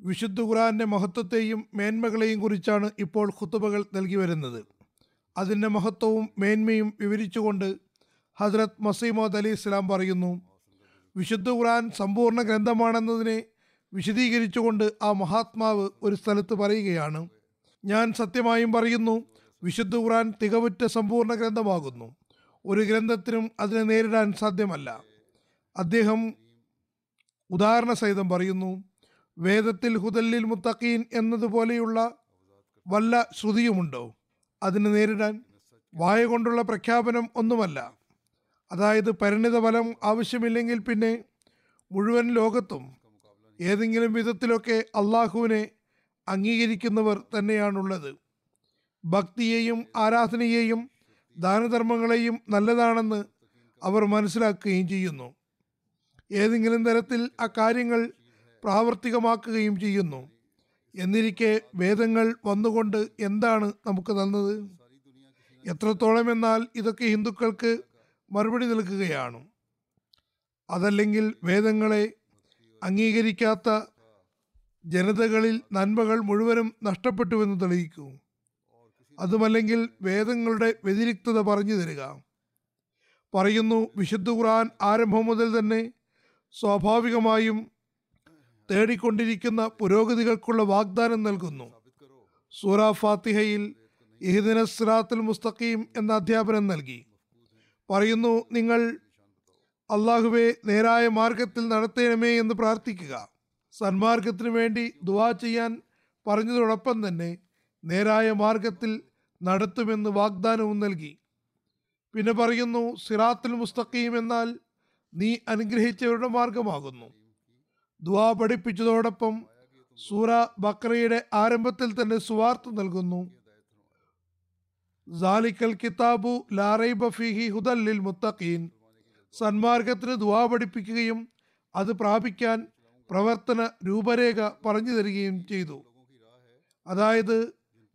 വിശുദ്ധ ഖുറാന്റെ മഹത്വത്തെയും മേന്മകളെയും കുറിച്ചാണ് ഇപ്പോൾ ഖുത്തുബകൾ നൽകി വരുന്നത്. അതിന്റെ മഹത്വവും മേന്മയും വിവരിച്ചുകൊണ്ട് ഹസ്രത് മസീമോദ് അലി ഇസ്ലാം പറയുന്നു വിശുദ്ധ ഖുറാൻ സമ്പൂർണ ഗ്രന്ഥമാണെന്നതിനെ വിശദീകരിച്ചുകൊണ്ട് ആ മഹാത്മാവ് ഒരു സ്ഥലത്ത് പറയുകയാണ്. ഞാൻ സത്യമായും പറയുന്നു വിശുദ്ധ ഖുറാൻ തികവുറ്റ സമ്പൂർണ ഗ്രന്ഥമാകുന്നു. ഒരു ഗ്രന്ഥത്തിനും അതിനെ നേരിടാൻ സാധ്യമല്ല. അദ്ദേഹം ഉദാഹരണ സഹിതം പറയുന്നു വേദത്തിൽ ഹുദല്ലിൽ മുത്തഖീൻ എന്നതുപോലെയുള്ള വല്ല ശ്രുതിയുമുണ്ടോ? അതിന് നേരിടാൻ വായ കൊണ്ടുള്ള പ്രഖ്യാപനം ഒന്നുമല്ല. അതായത് പരിണിത ഫലം ആവശ്യമില്ലെങ്കിൽ പിന്നെ മുഴുവൻ ലോകത്തും ഏതെങ്കിലും വിധത്തിലൊക്കെ അള്ളാഹുവിനെ അംഗീകരിക്കുന്നവർ തന്നെയാണുള്ളത്. ഭക്തിയെയും ആരാധനയെയും ദാനധർമ്മങ്ങളെയും നല്ലതാണെന്ന് അവർ മനസ്സിലാക്കുകയും ചെയ്യുന്നു. ഏതെങ്കിലും തരത്തിൽ ആ കാര്യങ്ങൾ പ്രാവർത്തികമാക്കുകയും ചെയ്യുന്നു. എന്നിരിക്കെ വേദങ്ങൾ വന്നുകൊണ്ട് എന്താണ് നമുക്ക് തന്നത്? എത്രത്തോളം എന്നാൽ ഇതൊക്കെ ഹിന്ദുക്കൾക്ക് മറുപടി നൽകുകയാണ്. അതല്ലെങ്കിൽ വേദങ്ങളെ അംഗീകരിക്കാത്ത ജനതകളിൽ നന്മകൾ മുഴുവനും നഷ്ടപ്പെട്ടുവെന്ന് തെളിയിക്കൂ. അതുമല്ലെങ്കിൽ വേദങ്ങളുടെ വ്യതിരിക്തത പറഞ്ഞു തരിക. പറയുന്നു വിശുദ്ധ ഖുർആൻ ആരംഭം മുതൽ തന്നെ സ്വാഭാവികമായും തേടിക്കൊണ്ടിരിക്കുന്ന പുരോഗതികൾക്കുള്ള വാഗ്ദാനം നൽകുന്നു. സൂറ ഫാത്തിഹയിൽ ഇഹ്ദിന സിറാത്തുൽ മുസ്തഖീം എന്ന അധ്യാപനം നൽകി. പറയുന്നു നിങ്ങൾ അള്ളാഹുവെ നേരായ മാർഗത്തിൽ നടത്തേണമേ എന്ന് പ്രാർത്ഥിക്കുക. സന്മാർഗത്തിനു വേണ്ടി ദുവാ ചെയ്യാൻ പറഞ്ഞതോടൊപ്പം തന്നെ നേരായ മാർഗത്തിൽ നടത്തുമെന്ന് വാഗ്ദാനവും നൽകി. പിന്നെ പറയുന്നു സിറാത്തുൽ മുസ്തഖീം എന്നാൽ നീ അനുഗ്രഹിച്ചവരുടെ മാർഗമാകുന്നു. ദുവാ പഠിപ്പിച്ചതോടൊപ്പം സൂറ ബക്രയുടെ ആരംഭത്തിൽ തന്നെ സുവാർത്ത നൽകുന്നു. സാലിക്കൽ കിതാബു ലാറൈ ബഫിഹി ഹുദല്ലിൽ മുത്തഖീൻ. സന്മാർഗത്തിന് ദുവാ പഠിപ്പിക്കുകയും അത് പ്രാപിക്കാൻ പ്രവർത്തന രൂപരേഖ പറഞ്ഞു തരികയും ചെയ്തു. അതായത്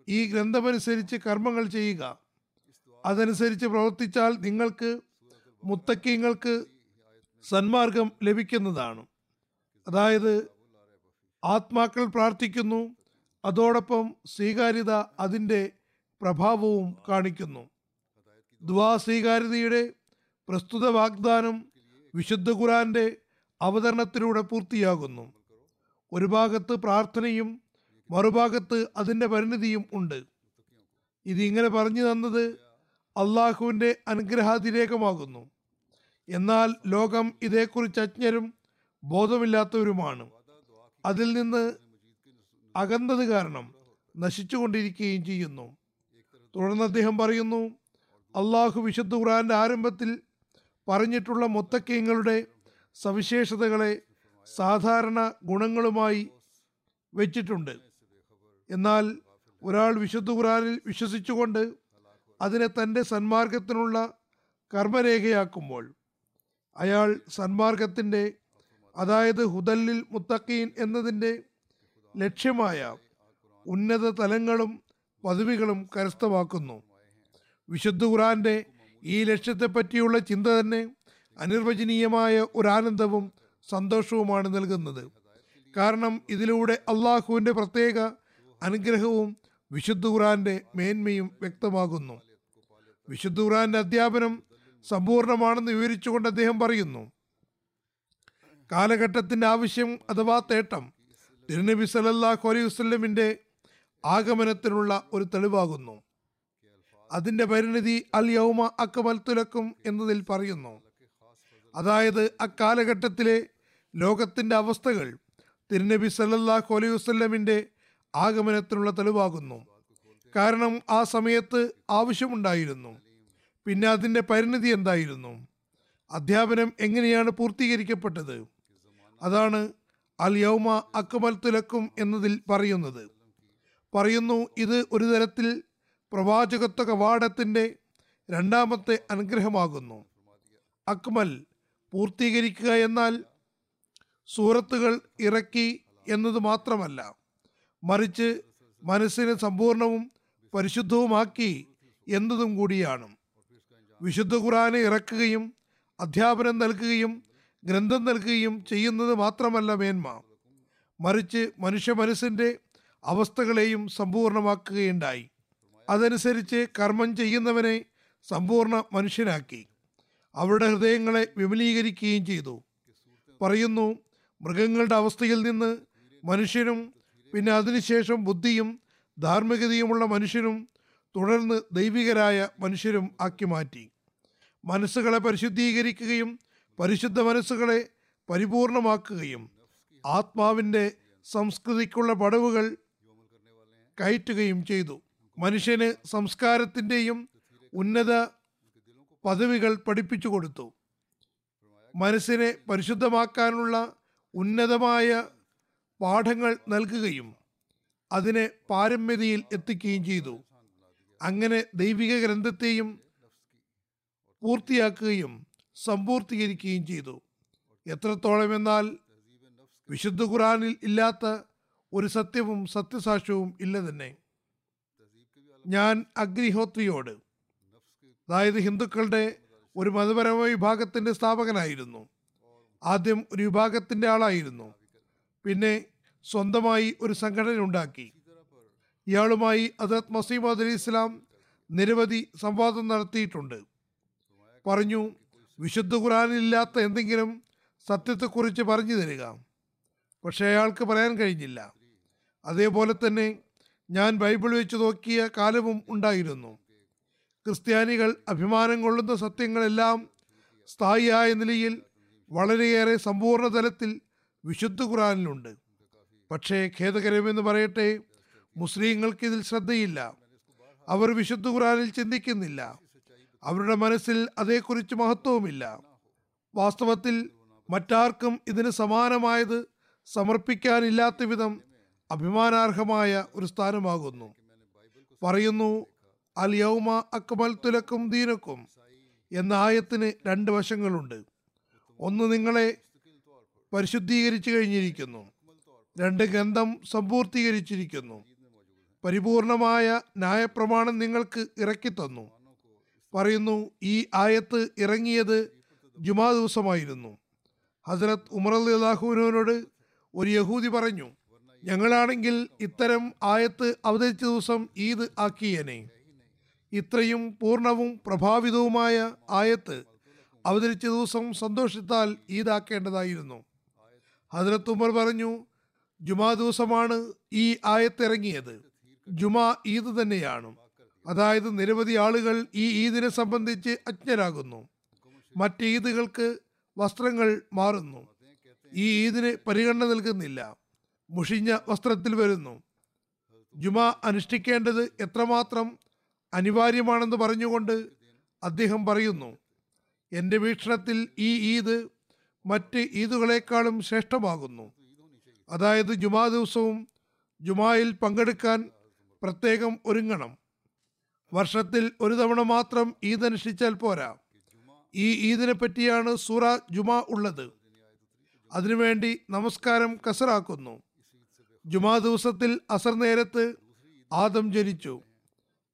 ഈ ഗ്രന്ഥമനുസരിച്ച് കർമ്മങ്ങൾ ചെയ്യുക. അതനുസരിച്ച് പ്രവർത്തിച്ചാൽ നിങ്ങൾക്ക് മുത്തക്കീങ്ങൾക്ക് സന്മാർഗം ലഭിക്കുന്നതാണ്. അതായത് ആത്മാക്കൾ പ്രാർത്ഥിക്കുന്നു അതോടൊപ്പം സ്വീകാര്യത അതിന്റെ പ്രഭാവവും കാണിക്കുന്നു. ദ്വാ സ്വീകാര്യതയുടെ പ്രസ്തുത വാഗ്ദാനം വിശുദ്ധ ഖുറാന്റെ അവതരണത്തിലൂടെ പൂർത്തിയാകുന്നു. ഒരു ഭാഗത്ത് പ്രാർത്ഥനയും മറുഭാഗത്ത് അതിന്റെ പരിണിതിയും ഉണ്ട്. ഇതിങ്ങനെ പറഞ്ഞു തന്നത് അള്ളാഹുവിന്റെ അനുഗ്രഹാതിരേകമാകുന്നു. എന്നാൽ ലോകം ഇതേക്കുറിച്ച് അജ്ഞരും ബോധമില്ലാത്തവരുമാണ്. അതിൽ നിന്ന് അകന്നത് കാരണം നശിച്ചുകൊണ്ടിരിക്കുകയും ചെയ്യുന്നു. തുടർന്ന് അദ്ദേഹം പറയുന്നു അള്ളാഹു വിശുദ്ധ ഖുറാന്റെ ആരംഭത്തിൽ പറഞ്ഞിട്ടുള്ള മൊത്തക്കയങ്ങളുടെ സവിശേഷതകളെ സാധാരണ ഗുണങ്ങളുമായി വെച്ചിട്ടുണ്ട്. എന്നാൽ ഒരാൾ വിശുദ്ധ ഖുറാനിൽ വിശ്വസിച്ചുകൊണ്ട് അതിനെ തന്റെ സന്മാർഗത്തിനുള്ള കർമ്മരേഖയാക്കുമ്പോൾ അയാൾ സന്മാർഗത്തിന്റെ അതായത് ഹുദല്ലിൽ മുത്തഖീൻ എന്നതിന്റെ ലക്ഷ്യമായ ഉന്നത തലങ്ങളും പദവികളും കരസ്ഥമാക്കുന്നു. വിശുദ്ധ ഖുറാന്റെ ഈ ലക്ഷ്യത്തെപ്പറ്റിയുള്ള ചിന്ത തന്നെ അനിർവചനീയമായ ഒരു ആനന്ദവും സന്തോഷവുമാണ് നൽകുന്നത്. കാരണം ഇതിലൂടെ അള്ളാഹുവിന്റെ പ്രത്യേക അനുഗ്രഹവും വിശുദ്ധ ഖുറാന്റെ മേന്മയും വ്യക്തമാകുന്നു. വിശുദ്ധ ഖുറാന്റെ അധ്യാപനം സമ്പൂർണമാണെന്ന് വിവരിച്ചുകൊണ്ട് അദ്ദേഹം പറയുന്നു കാലഘട്ടത്തിന്റെ ആവശ്യം അഥവാ തേട്ടം തിരുനബി സല്ലല്ലാഹു അലൈഹി വസല്ലമിന്റെ ആഗമനത്തിനുള്ള ഒരു തെളിവാകുന്നു. അതിന്റെ പരിണിതി അൽ യൗമ അക്കമൽ തുലക്കും എന്നതിൽ പറയുന്നു. അതായത് അക്കാലഘട്ടത്തിലെ ലോകത്തിന്റെ അവസ്ഥകൾ തിരുനബി സല്ലല്ലാഹു അലൈഹി വസല്ലമിന്റെ ആഗമനത്തിനുള്ള തെളിവാകുന്നു. കാരണം ആ സമയത്ത് ആവശ്യമുണ്ടായിരുന്നു. പിന്നെ അതിന്റെ പരിണിതി എന്തായിരുന്നു? അധ്യാപനം എങ്ങനെയാണ് പൂർത്തീകരിക്കപ്പെട്ടത്? അതാണ് അൽ യൗമ അക്മൽ തുലക്കും എന്നതിൽ പറയുന്നത്. പറയുന്നു ഇത് ഒരു തരത്തിൽ പ്രവാചകത്വ കവാടത്തിന്റെ രണ്ടാമത്തെ അനുഗ്രഹമാകുന്നു. അക്മൽ പൂർത്തീകരിക്കുക എന്നാൽ സൂറത്തുകൾ ഇറക്കി എന്നത് മാത്രമല്ല മറിച്ച് മനസ്സിനെ സമ്പൂർണവും പരിശുദ്ധവുമാക്കി എന്നതും കൂടിയാണ്. വിശുദ്ധ ഖുറാനെ ഇറക്കുകയും അധ്യാപനം നൽകുകയും ഗ്രന്ഥം നൽകുകയും ചെയ്യുന്നത് മാത്രമല്ല മേന്മ. മറിച്ച് മനുഷ്യ മനസ്സിന്റെ അവസ്ഥകളെയും സമ്പൂർണമാക്കുകയുണ്ടായി. അതനുസരിച്ച് കർമ്മം ചെയ്യുന്നവനെ സമ്പൂർണ മനുഷ്യനാക്കി. അവരുടെ ഹൃദയങ്ങളെ വിപുലീകരിക്കുകയും ചെയ്തു. പറയുന്നു മൃഗങ്ങളുടെ അവസ്ഥയിൽ നിന്ന് മനുഷ്യനും പിന്നെ അതിനുശേഷം ബുദ്ധിയും ധാർമ്മികതയുമുള്ള മനുഷ്യനും തുടർന്ന് ദൈവികരായ മനുഷ്യരും ആക്കി മാറ്റി. മനസ്സുകളെ പരിശുദ്ധീകരിക്കുകയും പരിശുദ്ധ മനസ്സുകളെ പരിപൂർണമാക്കുകയും ആത്മാവിന്റെ സംസ്കൃതിക്കുള്ള പടവുകൾ കയറ്റുകയും ചെയ്തു. മനുഷ്യന് സംസ്കാരത്തിന്റെയും ഉന്നത പദവികൾ പഠിപ്പിച്ചു കൊടുത്തു. മനസ്സിനെ പരിശുദ്ധമാക്കാനുള്ള ഉന്നതമായ പാഠങ്ങൾ നൽകുകയും അതിനെ പാരമ്യതയിൽ എത്തിക്കുകയും ചെയ്തു. അങ്ങനെ ദൈവിക ഗ്രന്ഥത്തെയും പൂർത്തിയാക്കുകയും സമ്പൂർത്തീകരിക്കുകയും ചെയ്തു. എത്രത്തോളം എന്നാൽ വിശുദ്ധ ഖുറാനിൽ ഇല്ലാത്ത ഒരു സത്യവും സത്യസാക്ഷ്യവും ഇല്ല തന്നെ. ഞാൻ അഗ്നിഹോത്രിയോട് അതായത് ഹിന്ദുക്കളുടെ ഒരു മതപരമായ വിഭാഗത്തിന്റെ സ്ഥാപകനായിരുന്നു. ആദ്യം ഒരു വിഭാഗത്തിന്റെ ആളായിരുന്നു. പിന്നെ സ്വന്തമായി ഒരു സംഘടന ഉണ്ടാക്കി. ഇയാളുമായി അദത് മസീമദ് അലി ഇസ്ലാം നിരവധി സംവാദം നടത്തിയിട്ടുണ്ട്. പറഞ്ഞു വിശുദ്ധ ഖുറാനിലില്ലാത്ത എന്തെങ്കിലും സത്യത്തെക്കുറിച്ച് പറഞ്ഞു തരിക. പക്ഷേ അയാൾക്ക് പറയാൻ കഴിഞ്ഞില്ല. അതേപോലെ തന്നെ ഞാൻ ബൈബിൾ വെച്ച് നോക്കിയ കാലവും ഉണ്ടായിരുന്നു. ക്രിസ്ത്യാനികൾ അഭിമാനം കൊള്ളുന്ന സത്യങ്ങളെല്ലാം സ്ഥായിയായ നിലയിൽ വളരെയേറെ സമ്പൂർണ തലത്തിൽ വിശുദ്ധ ഖുറാനിലുണ്ട് പക്ഷേ ഖേദകരമെന്ന് പറയട്ടെ മുസ്ലിങ്ങൾക്ക് ഇതിൽ ശ്രദ്ധയില്ല. അവർ വിശുദ്ധ ഖുറാനിൽ ചിന്തിക്കുന്നില്ല. അവരുടെ മനസ്സിൽ അതേക്കുറിച്ച് മഹത്വവുമില്ല. വാസ്തവത്തിൽ മറ്റാർക്കും ഇതിന് സമാനമായത് സമർപ്പിക്കാനില്ലാത്ത വിധം അഭിമാനാർഹമായ ഒരു സ്ഥാനമാകുന്നു. പറയുന്നു അൽ യൗമ അക്മൽ തുലക്കും ദീനക്കും എന്ന ആയത്തിന് രണ്ട് വശങ്ങളുണ്ട്. ഒന്ന് നിങ്ങളെ പരിശുദ്ധീകരിച്ചു കഴിഞ്ഞിരിക്കുന്നു. രണ്ട് ഗ്രന്ഥം സമ്പൂർത്തീകരിച്ചിരിക്കുന്നു. പരിപൂർണമായ ന്യായപ്രമാണം നിങ്ങൾക്ക് ഇറക്കിത്തന്നു. പറയുന്നു ഈ ആയത്ത് ഇറങ്ങിയത് ജുമാ ദിവസമായിരുന്നു. ഹസരത് ഉമർ അള്ളാഹുവിനോട് ഒരു യഹൂദി പറഞ്ഞു ഞങ്ങളാണെങ്കിൽ ഇത്തരം ആയത്ത് അവതരിച്ച ദിവസം ഈദ് ആക്കിയനെ. ഇത്രയും പൂർണവും പ്രഭാവിതവുമായ ആയത്ത് അവതരിച്ച ദിവസം സന്തോഷത്താൽ ഈദാക്കേണ്ടതായിരുന്നു. ഹജരത്ത് ഉമർ പറഞ്ഞു ജുമാ ദിവസമാണ് ഈ ആയത്ത് ഇറങ്ങിയത്. ജുമാ ഈദ് തന്നെയാണ്. അതായത് നിരവധി ആളുകൾ ഈ ഈദിനെ സംബന്ധിച്ച് അജ്ഞരാകുന്നു. മറ്റ് ഈദുകൾക്ക് വസ്ത്രങ്ങൾ മാറുന്നു. ഈ ഈദിന് പരിഗണന നൽകുന്നില്ല. മുഷിഞ്ഞ വസ്ത്രത്തിൽ വരുന്നു. ജുമാ അനുഷ്ഠിക്കേണ്ടത് എത്രമാത്രം അനിവാര്യമാണെന്ന് പറഞ്ഞുകൊണ്ട് അദ്ദേഹം പറയുന്നു എന്റെ വീക്ഷണത്തിൽ ഈ ഈദ് മറ്റ് ഈദുകളെക്കാളും ശ്രേഷ്ഠമാകുന്നു. അതായത് ജുമാ ദിവസവും ജുമായിൽ പങ്കെടുക്കാൻ പ്രത്യേകം ഒരുങ്ങണം. വർഷത്തിൽ ഒരു തവണ മാത്രം ഈദ് അനുഷ്ഠിച്ചാൽ പോരാ. ഈ ഈദിനെ പറ്റിയാണ് സൂറ ജുമാ ഉള്ളത്. അതിനുവേണ്ടി നമസ്കാരം കസറാക്കുന്നു. ജുമാ ദിവസത്തിൽ അസർ നേരത്ത് ആദം ജനിച്ചു.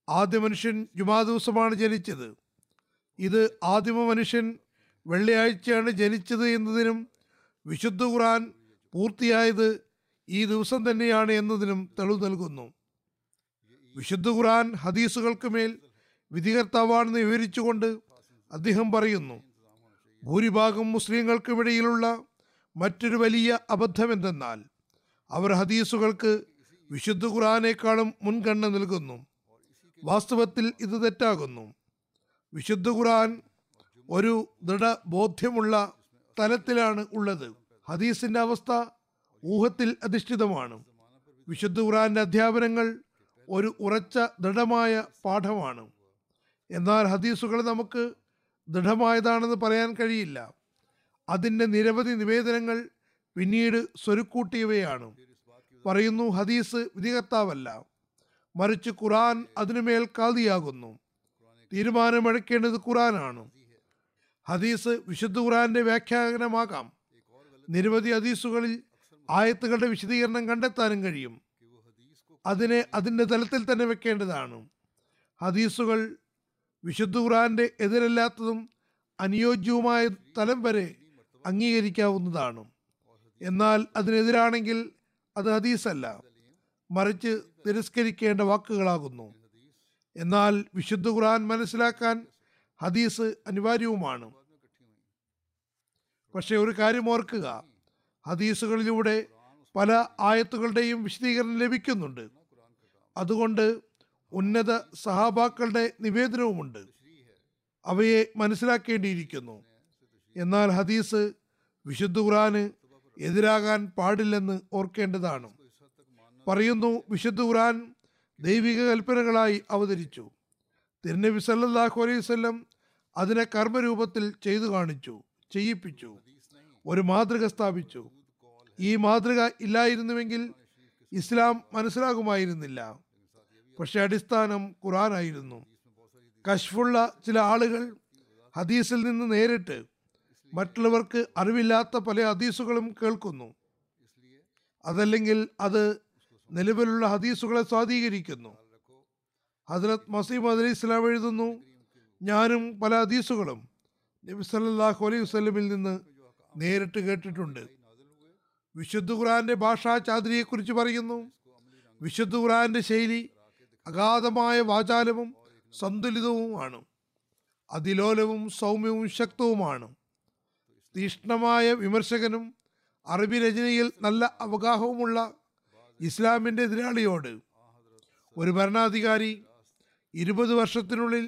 ആദ്യ മനുഷ്യൻ ജുമാ ദിവസമാണ് ജനിച്ചത്. ഇത് ആദിമ മനുഷ്യൻ വെള്ളിയാഴ്ചയാണ് ജനിച്ചത് എന്നതിനും വിശുദ്ധ ഖുറാൻ പൂർത്തിയായത് ഈ ദിവസം തന്നെയാണ് എന്നതിനും തെളിവ് നൽകുന്നു. വിശുദ്ധ ഖുർആൻ ഹദീസുകൾക്ക് മേൽ വിധികർത്താവാണെന്ന് വിവരിച്ചുകൊണ്ട് അദ്ദേഹം പറയുന്നു ഭൂരിഭാഗം മുസ്ലിങ്ങൾക്കുമിടയിലുള്ള മറ്റൊരു വലിയ അബദ്ധം എന്തെന്നാൽ അവർ ഹദീസുകൾക്ക് വിശുദ്ധ ഖുറാനേക്കാളും മുൻഗണന നൽകുന്നു. വാസ്തവത്തിൽ ഇത് തെറ്റാകുന്നു. വിശുദ്ധ ഖുർആൻ ഒരു ദൃഢബോധ്യമുള്ള തലത്തിലാണ് ഉള്ളത്. ഹദീസിന്റെ അവസ്ഥ ഊഹത്തിൽ അധിഷ്ഠിതമാണ്. വിശുദ്ധ ഖുർആന്റെ അധ്യാപനങ്ങൾ ഒരു ഉറച്ച ദൃഢമായ പാഠമാണ്. എന്നാൽ ഹദീസുകൾ നമുക്ക് ദൃഢമായതാണെന്ന് പറയാൻ കഴിയില്ല. അതിന്റെ നിരവധി നിവേദനങ്ങൾ പിന്നീട് സ്വരുക്കൂട്ടിയവയാണ്. പറയുന്നു ഹദീസ് വിധികർത്താവല്ല. മറിച്ച് ഖുറാൻ അതിനുമേൽ കാതിയാകുന്നു തീരുമാനമെടുക്കേണ്ടത് ഖുറാനാണ് ഹദീസ് വിശുദ്ധ ഖുറാന്റെ വ്യാഖ്യാനമാകാം. നിരവധി ഹദീസുകളിൽ ആയത്തുകളുടെ വിശദീകരണം കണ്ടെത്താനും കഴിയും. അതിനെ അതിന്റെ തലത്തിൽ തന്നെ വെക്കേണ്ടതാണ്. ഹദീസുകൾ വിശുദ്ധ ഖുറാന്റെ എതിരല്ലാത്തതും അനുയോജ്യവുമായ തലം വരെ അംഗീകരിക്കാവുന്നതാണ്. എന്നാൽ അതിനെതിരാണെങ്കിൽ അത് ഹദീസല്ല. മറിച്ച് തിരസ്കരിക്കേണ്ട വാക്കുകളാകുന്നു. എന്നാൽ വിശുദ്ധ ഖുർആൻ മനസ്സിലാക്കാൻ ഹദീസ് അനിവാര്യവുമാണ്. പക്ഷേ ഒരു കാര്യം ഓർക്കുക. ഹദീസുകളിലൂടെ പല ആയത്തുകളുടെയും വിശദീകരണം ലഭിക്കുന്നുണ്ട്. അതുകൊണ്ട് ഉന്നത സഹാബാക്കളുടെ നിവേദനവുമുണ്ട്. അവയെ മനസ്സിലാക്കേണ്ടിയിരിക്കുന്നു. എന്നാൽ ഹദീസ് വിശുദ്ധ ഖുറാന് എതിരാകാൻ പാടില്ലെന്ന് ഓർക്കേണ്ടതാണ്. പറയുന്നു വിശുദ്ധ ഖുറാൻ ദൈവിക കൽപ്പനകളായി അവതരിച്ചു. തിരുനബി സല്ലാഹു അലൈഹി വസല്ലം അതിനെ കർമ്മരൂപത്തിൽ ചെയ്തു കാണിച്ചു ചെയ്യിപ്പിച്ചു ഒരു മാതൃക സ്ഥാപിച്ചു. ഈ മാതൃക ഇല്ലായിരുന്നുവെങ്കിൽ ഇസ്ലാം മനസ്സിലാകുമായിരുന്നില്ല. പക്ഷെ അടിസ്ഥാനം ഖുറാനായിരുന്നു കശ്ഫുള്ള ചില ആളുകൾ ഹദീസിൽ നിന്ന് നേരിട്ട് മറ്റുള്ളവർക്ക് അറിവില്ലാത്ത പല ഹദീസുകളും കേൾക്കുന്നു. അതല്ലെങ്കിൽ അത് നിലവിലുള്ള ഹദീസുകളെ സ്വാധീകരിക്കുന്നു. ഹജറത് മസീം അലി ഇസ്ലാം എഴുതുന്നു ഞാനും പല ഹദീസുകളും നബി സല്ലല്ലാഹു അലൈഹി വസ്ലമിൽ നിന്ന് നേരിട്ട് കേട്ടിട്ടുണ്ട്. വിശുദ്ധ ഖുറാന്റെ ഭാഷാ ചാതുരിയെക്കുറിച്ച് പറയുന്നു. വിശുദ്ധ ഖുറാന്റെ ശൈലി അഗാധമായ വാചാലവും സന്തുലിതവുമാണ് അതിലോലവും സൗമ്യവും ശക്തവുമാണ്. തീഷ്ണമായ വിമർശകനും അറബി രചനയിൽ നല്ല അവഗാഹവുമുള്ള ഇസ്ലാമിന്റെ എതിരാളിയോട് ഒരു ഭരണാധികാരി ഇരുപത് വർഷത്തിനുള്ളിൽ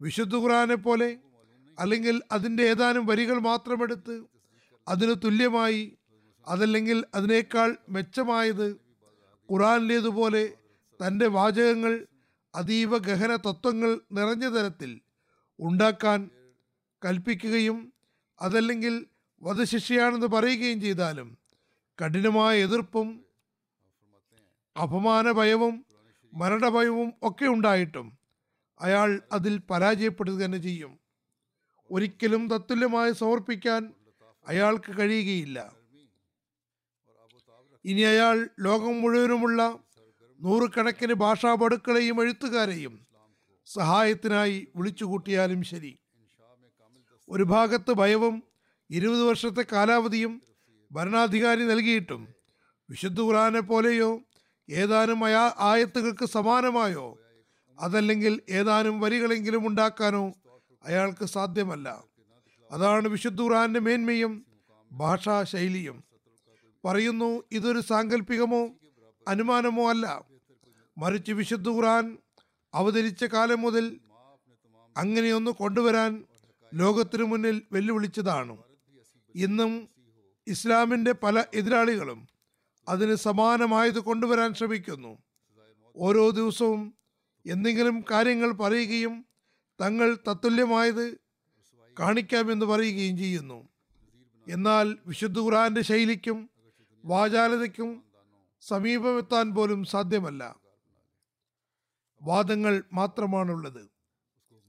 വിശുദ്ധ ഖുറാനെ പോലെ അല്ലെങ്കിൽ അതിന്റെ ഏതാനും വരികൾ മാത്രമെടുത്ത് അതിന് തുല്യമായി അതല്ലെങ്കിൽ അതിനേക്കാൾ മെച്ചമായത് ഖുറാനിലേതുപോലെ തന്റെ വാചകങ്ങൾ അതീവ ഗഹന തത്വങ്ങൾ നിറഞ്ഞ തരത്തിൽ ഉണ്ടാക്കാൻ കൽപ്പിക്കുകയും അതല്ലെങ്കിൽ വധശിക്ഷയാണെന്ന് പറയുകയും ചെയ്താലും കഠിനമായ എതിർപ്പും അപമാന ഭയവും മരണഭയവും ഒക്കെ ഉണ്ടായിട്ടും അയാൾ അതിൽ പരാജയപ്പെടുക തന്നെ ചെയ്യും. ഒരിക്കലും തത്തുല്യമായി സമർപ്പിക്കാൻ അയാൾക്ക് കഴിയുകയില്ല. ഇനി അയാൾ ലോകം മുഴുവനുമുള്ള നൂറുകണക്കിന് ഭാഷാപടുക്കളെയും എഴുത്തുകാരെയും സഹായത്തിനായി വിളിച്ചുകൂട്ടിയാലും ശരി. ഒരു ഭാഗത്ത് ഭയവും ഇരുപത് വർഷത്തെ കാലാവധിയും ഭരണാധികാരി നൽകിയിട്ടും വിശുദ്ധ ഖുറാനെ പോലെയോ ഏതാനും അയാ ആയത്തുകൾക്ക് സമാനമായോ? അതല്ലെങ്കിൽ ഏതാനും വരികളെങ്കിലും ഉണ്ടാക്കാനോ അയാൾക്ക് സാധ്യമല്ല. അതാണ് വിശുദ്ധ ഖുറാന്റെ മേന്മയും ഭാഷാ ശൈലിയും പറയുന്നു ഇതൊരു സാങ്കല്പികമോ അനുമാനമോ അല്ല. മറിച്ച് വിശുദ്ധ ഖുറാൻ അവതരിച്ച കാലം മുതൽ അങ്ങനെയൊന്ന് കൊണ്ടുവരാൻ ലോകത്തിനു മുന്നിൽ വെല്ലുവിളിച്ചതാണ്. ഇന്നും ഇസ്ലാമിന്റെ പല എതിരാളികളും അതിന് സമാനമായത് കൊണ്ടുവരാൻ ശ്രമിക്കുന്നു. ഓരോ ദിവസവും എന്തെങ്കിലും കാര്യങ്ങൾ പറയുകയും തങ്ങൾ തത്തുല്യമായത് കാണിക്കാമെന്ന് പറയുകയും ചെയ്യുന്നു. എന്നാൽ വിശുദ്ധ ഖുറാന്റെ ശൈലിക്കും വാചാലതയ്ക്കും സമീപമെത്താൻ പോലും സാധ്യമല്ല. വാദങ്ങൾ മാത്രമാണുള്ളത്.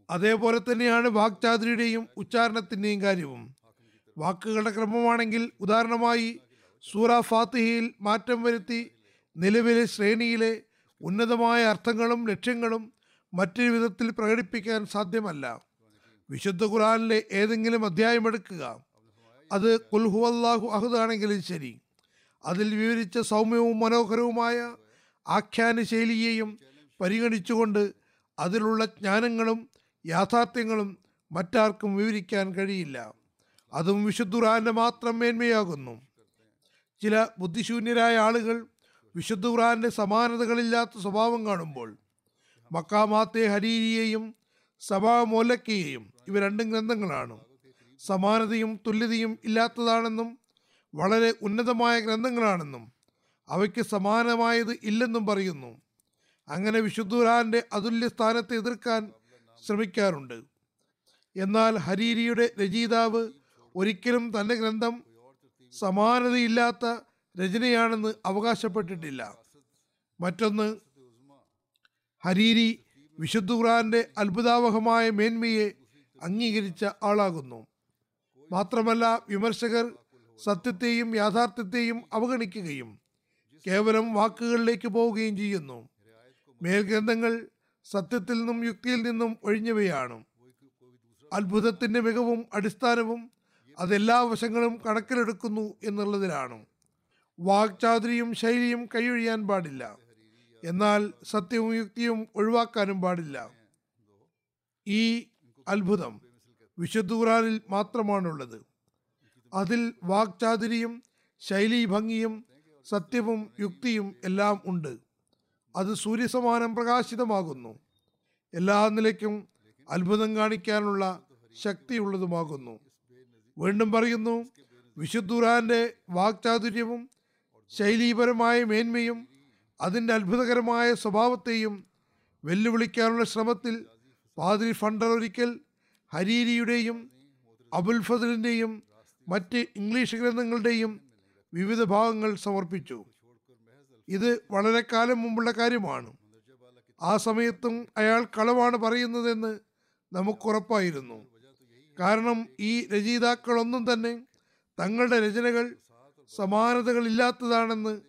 അതേപോലെ തന്നെയാണ് വാക്ചാതുരിയുടെയും ഉച്ചാരണത്തിന്റെയും കാര്യവും. വാക്കുകളുടെ ക്രമമാണെങ്കിൽ ഉദാഹരണമായി സൂറ ഫാത്തിഹയിൽ മാറ്റം വരുത്തി നിലവിലെ ശ്രേണിയിലെ ഉന്നതമായ അർത്ഥങ്ങളും ലക്ഷ്യങ്ങളും മറ്റൊരു വിധത്തിൽ പ്രകടിപ്പിക്കാൻ സാധ്യമല്ല. വിശുദ്ധ ഖുറാനിലെ ഏതെങ്കിലും അധ്യായം എടുക്കുക. അത് കുൽഹു അള്ളാഹു അഹുദാണെങ്കിലും ശരി. അതിൽ വിവരിച്ച സൗമ്യവും മനോഹരവുമായ ആഖ്യാന ശൈലിയെയും പരിഗണിച്ചുകൊണ്ട് അതിലുള്ള ജ്ഞാനങ്ങളും യാഥാർത്ഥ്യങ്ങളും മറ്റാർക്കും വിവരിക്കാൻ കഴിയില്ല. അതും വിശുദ്ധ ഖുറാന്റെ മാത്രം മേന്മയാകുന്നു. ചില ബുദ്ധിശൂന്യരായ ആളുകൾ വിശുദ്ധ ഖുറാന്റെ സമാനതകളില്ലാത്ത സ്വഭാവം കാണുമ്പോൾ മക്കാമാത്തെ ഹരീരിയെയും സഭാ മോലക്കയെയും ഇവ രണ്ടും ഗ്രന്ഥങ്ങളാണ്. സമാനതയും തുല്യതയും ഇല്ലാത്തതാണെന്നും വളരെ ഉന്നതമായ ഗ്രന്ഥങ്ങളാണെന്നും അവയ്ക്ക് സമാനമായത് ഇല്ലെന്നും പറയുന്നു. അങ്ങനെ വിശുദ്ധ ഖുറാന്റെ അതുല്യ സ്ഥാനത്തെ എതിർക്കാൻ ശ്രമിക്കാറുണ്ട്. എന്നാൽ ഹരീരിയുടെ രചയിതാവ് ഒരിക്കലും തന്റെ ഗ്രന്ഥം സമാനതയില്ലാത്ത രചനയാണെന്ന് അവകാശപ്പെട്ടിട്ടില്ല. മറ്റൊന്ന് ഹരീരി വിശുദ്ധ ഖുറാന്റെ അത്ഭുതാവഹമായ മേന്മയെ അംഗീകരിച്ച ആളാകുന്നു. മാത്രമല്ല വിമർശകർ സത്യത്തെയും യാഥാർത്ഥ്യത്തെയും അവഗണിക്കുകയും കേവലം വാക്കുകളിലേക്ക് പോവുകയും ചെയ്യുന്നു. മേൽഗ്രന്ഥങ്ങൾ സത്യത്തിൽ നിന്നും യുക്തിയിൽ നിന്നും ഒഴിഞ്ഞവയാണ്. അത്ഭുതത്തിന്റെ മികവും അടിസ്ഥാനവും അതെല്ലാ വശങ്ങളും കണക്കിലെടുക്കുന്നു എന്നുള്ളതിലാണ്. വാക്ചാതുരിയും ശൈലിയും കൈയൊഴിയാൻ പാടില്ല. എന്നാൽ സത്യവും യുക്തിയും ഒഴിവാക്കാനും പാടില്ല. ഈ അത്ഭുതം വിശുദ്ധ ഖുറാനിൽ മാത്രമാണുള്ളത്. അതിൽ വാക്ചാതുരിയും ശൈലീഭംഗിയും സത്യവും യുക്തിയും എല്ലാം ഉണ്ട്. അത് സൂര്യസമാനം പ്രകാശിതമാകുന്നു. എല്ലാ നിലയ്ക്കും അത്ഭുതം കാണിക്കാനുള്ള ശക്തിയുള്ളതുമാകുന്നു. വീണ്ടും പറയുന്നു വിശുദ്ധുറാന്റെ വാക്ചാതുര്യവും ശൈലീപരമായ മേന്മയും അതിന്റെ അത്ഭുതകരമായ സ്വഭാവത്തെയും വെല്ലുവിളിക്കാനുള്ള ശ്രമത്തിൽ പാതിരി ഫണ്ടർ ഒരിക്കൽ ഹരീരിയുടെയും അബുൽ ഫസലിന്റെയും മറ്റ് ഇംഗ്ലീഷ് ഗ്രന്ഥങ്ങളുടെയും വിവിധ ഭാഗങ്ങൾ സമർപ്പിച്ചു. ഇത് വളരെ കാലം മുമ്പുള്ള കാര്യമാണ്. ആ സമയത്തും അയാൾ കളവാണ് പറയുന്നതെന്ന് നമുക്കുറപ്പായിരുന്നു കാരണം ഈ രചയിതാക്കളൊന്നും തന്നെ തങ്ങളുടെ രചനകൾ സമാനതകളില്ലാത്തതാണെന്ന്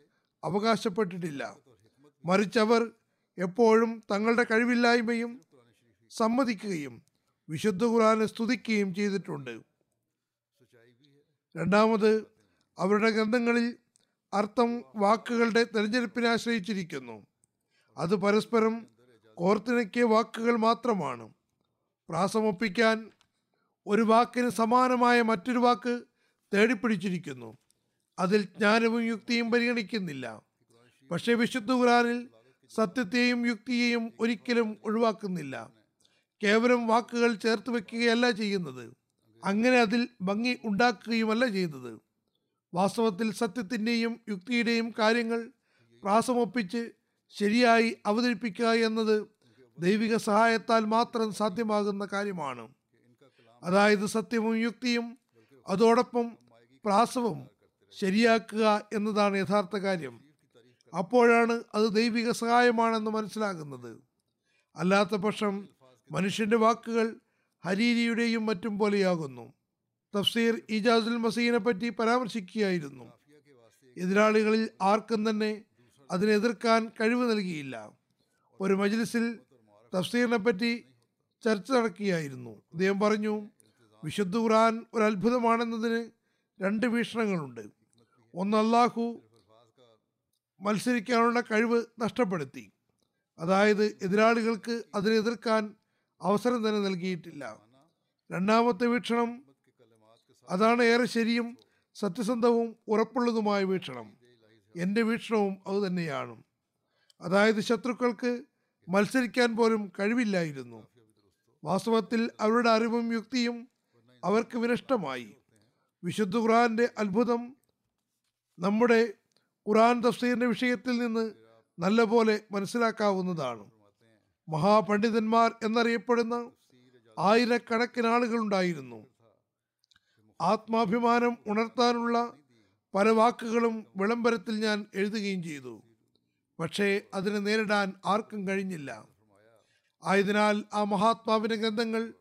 അവകാശപ്പെട്ടിട്ടില്ല. മറിച്ച് അവർ എപ്പോഴും തങ്ങളുടെ കഴിവില്ലായ്മയും സമ്മതിക്കുകയും വിശുദ്ധ ഖുറാനെ സ്തുതിക്കുകയും ചെയ്തിട്ടുണ്ട്. രണ്ടാമത് അവരുടെ ഗ്രന്ഥങ്ങളിൽ അർത്ഥം വാക്കുകളുടെ തിരഞ്ഞെടുപ്പിനെ ആശ്രയിച്ചിരിക്കുന്നു. അത് പരസ്പരം കോർത്തിണക്കിയ വാക്കുകൾ മാത്രമാണ്. പ്രാസമൊപ്പിക്കാൻ ഒരു വാക്കിന് സമാനമായ മറ്റൊരു വാക്ക് തേടിപ്പിടിച്ചിരിക്കുന്നു. അതിൽ ജ്ഞാനവും യുക്തിയും പരിഗണിക്കുന്നില്ല. പക്ഷേ വിശുദ്ധ ഖുറാനിൽ സത്യത്തെയും യുക്തിയെയും ഒരിക്കലും ഒഴിവാക്കുന്നില്ല. കേവലം വാക്കുകൾ ചേർത്ത് വെക്കുകയല്ല ചെയ്യുന്നത്. അങ്ങനെ അതിൽ ഭംഗി ഉണ്ടാക്കുകയുമല്ല ചെയ്യുന്നത് വാസ്തവത്തിൽ സത്യത്തിന്റെയും യുക്തിയുടെയും കാര്യങ്ങൾ പ്രാസമൊപ്പിച്ച് ശരിയായി അവതരിപ്പിക്കുക എന്നത് ദൈവിക സഹായത്താൽ മാത്രം സാധ്യമാകുന്ന കാര്യമാണ്. അതായത് സത്യവും യുക്തിയും അതോടൊപ്പം പ്രാസവും ശരിയാക്കുക എന്നതാണ് യഥാർത്ഥ കാര്യം. അപ്പോഴാണ് അത് ദൈവിക സഹായമാണെന്ന് മനസ്സിലാകുന്നത്. അല്ലാത്ത പക്ഷം മനുഷ്യന്റെ വാക്കുകൾ ഹരീരിയുടെയും മറ്റും പോലെയാകുന്നു. തഫ്സീർ ഇജാസുൽ മസീനെ പറ്റി പരാമർശിക്കുകയായിരുന്നു. എതിരാളികളിൽ ആർക്കും തന്നെ അതിനെ എതിർക്കാൻ കഴിവ് നൽകിയില്ല. ഒരു മജ്ലിസിൽ തഫ്സീറിനെ പറ്റി ചർച്ച നടക്കുകയായിരുന്നു. അദ്ദേഹം പറഞ്ഞു വിശുദ്ധ ഖുറാൻ ഒരു അത്ഭുതമാണെന്നതിന് രണ്ട് വീക്ഷണങ്ങളുണ്ട്. ഒന്ന് അള്ളാഹു മത്സരിക്കാനുള്ള കഴിവ് നഷ്ടപ്പെടുത്തി. അതായത് എതിരാളികൾക്ക് അതിനെ എതിർക്കാൻ അവസരം തന്നെ നൽകിയിട്ടില്ല. രണ്ടാമത്തെ വീക്ഷണം അതാണ് ഏറെ ശരിയും സത്യസന്ധവും ഉറപ്പുള്ളതുമായ വീക്ഷണം. എന്റെ വീക്ഷണവും അതുതന്നെയാണ് അതായത് ശത്രുക്കൾക്ക് മത്സരിക്കാൻ പോലും കഴിവില്ലായിരുന്നു. വാസ്തവത്തിൽ അവരുടെ അറിവും യുക്തിയും അവർക്ക് വിനഷ്ടമായി. വിശുദ്ധ ഖുറാന്റെ അത്ഭുതം നമ്മുടെ ഖുറാൻ തഫ്സീറിന്റെ വിഷയത്തിൽ നിന്ന് നല്ലപോലെ മനസ്സിലാക്കാവുന്നതാണ്. മഹാപണ്ഡിതന്മാർ എന്നറിയപ്പെടുന്ന ആയിരക്കണക്കിന് ആളുകൾ ഉണ്ടായിരുന്നു ആത്മാഭിമാനം ഉണർത്താനുള്ള പല വാക്കുകളും വിളംബരത്തിൽ ഞാൻ എഴുതുകയും ചെയ്തു. പക്ഷേ അതിനെ നേരിടാൻ ആർക്കും കഴിഞ്ഞില്ല. ആയതിനാൽ ആ മഹാത്മാവിന്റെ ഗ്രന്ഥങ്ങൾ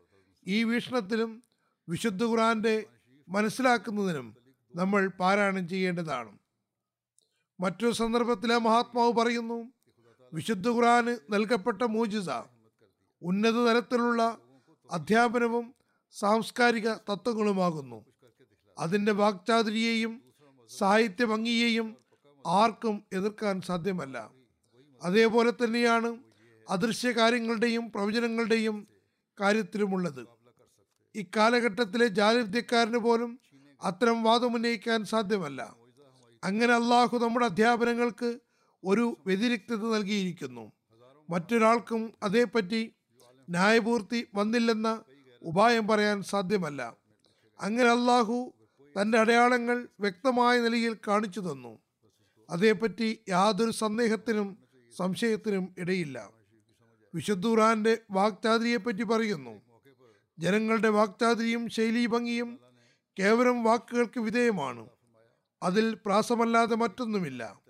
ഈ വീക്ഷണത്തിലും വിശുദ്ധ ഖുറാന്റെ മനസ്സിലാക്കുന്നതിനും നമ്മൾ പാരായണം ചെയ്യേണ്ടതാണ്. മറ്റൊരു സന്ദർഭത്തിൽ ആ മഹാത്മാവ് പറയുന്നു വിശുദ്ധ ഖുറാന് നൽകപ്പെട്ട മൂജിസ ഉന്നത തലത്തിലുള്ള അധ്യാപനവും സാംസ്കാരിക തത്വങ്ങളുമാകുന്നു. അതിന്റെ വാക്ചാതുരിയെയും സാഹിത്യ ഭംഗിയെയും ആർക്കും എതിർക്കാൻ സാധ്യമല്ല. അതേപോലെ തന്നെയാണ് അദൃശ്യ കാര്യങ്ങളുടെയും പ്രവചനങ്ങളുടെയും കാര്യത്തിലുമുള്ളത്. ഇക്കാലഘട്ടത്തിലെ ജാലിദ്യക്കാരന് പോലും അത്തരം വാദമുന്നയിക്കാൻ സാധ്യമല്ല. അങ്ങനെ അള്ളാഹു നമ്മുടെ അധ്യാപനങ്ങൾക്ക് ഒരു വ്യതിരിക്തത നൽകിയിരിക്കുന്നു. മറ്റൊരാൾക്കും അതേപ്പറ്റി ന്യായപൂർത്തി വന്നില്ലെന്ന ഉപായം പറയാൻ സാധ്യമല്ല. അങ്ങനെ അള്ളാഹു തന്റെ അടയാളങ്ങൾ വ്യക്തമായ നിലയിൽ കാണിച്ചു തന്നു. അതേപ്പറ്റി യാതൊരു സന്ദേഹത്തിനും സംശയത്തിനും ഇടയില്ല. വിശുദ്ധ ഖുർആന്റെ വാക്ചാതിരിയെപ്പറ്റി പറയുന്നു ജനങ്ങളുടെ വാക്ചാതിരിയും ശൈലീഭംഗിയും കേവലം വാക്കുകൾക്ക് വിധേയമാണ്. അതിൽ പ്രാസമല്ലാതെ മറ്റൊന്നുമില്ല.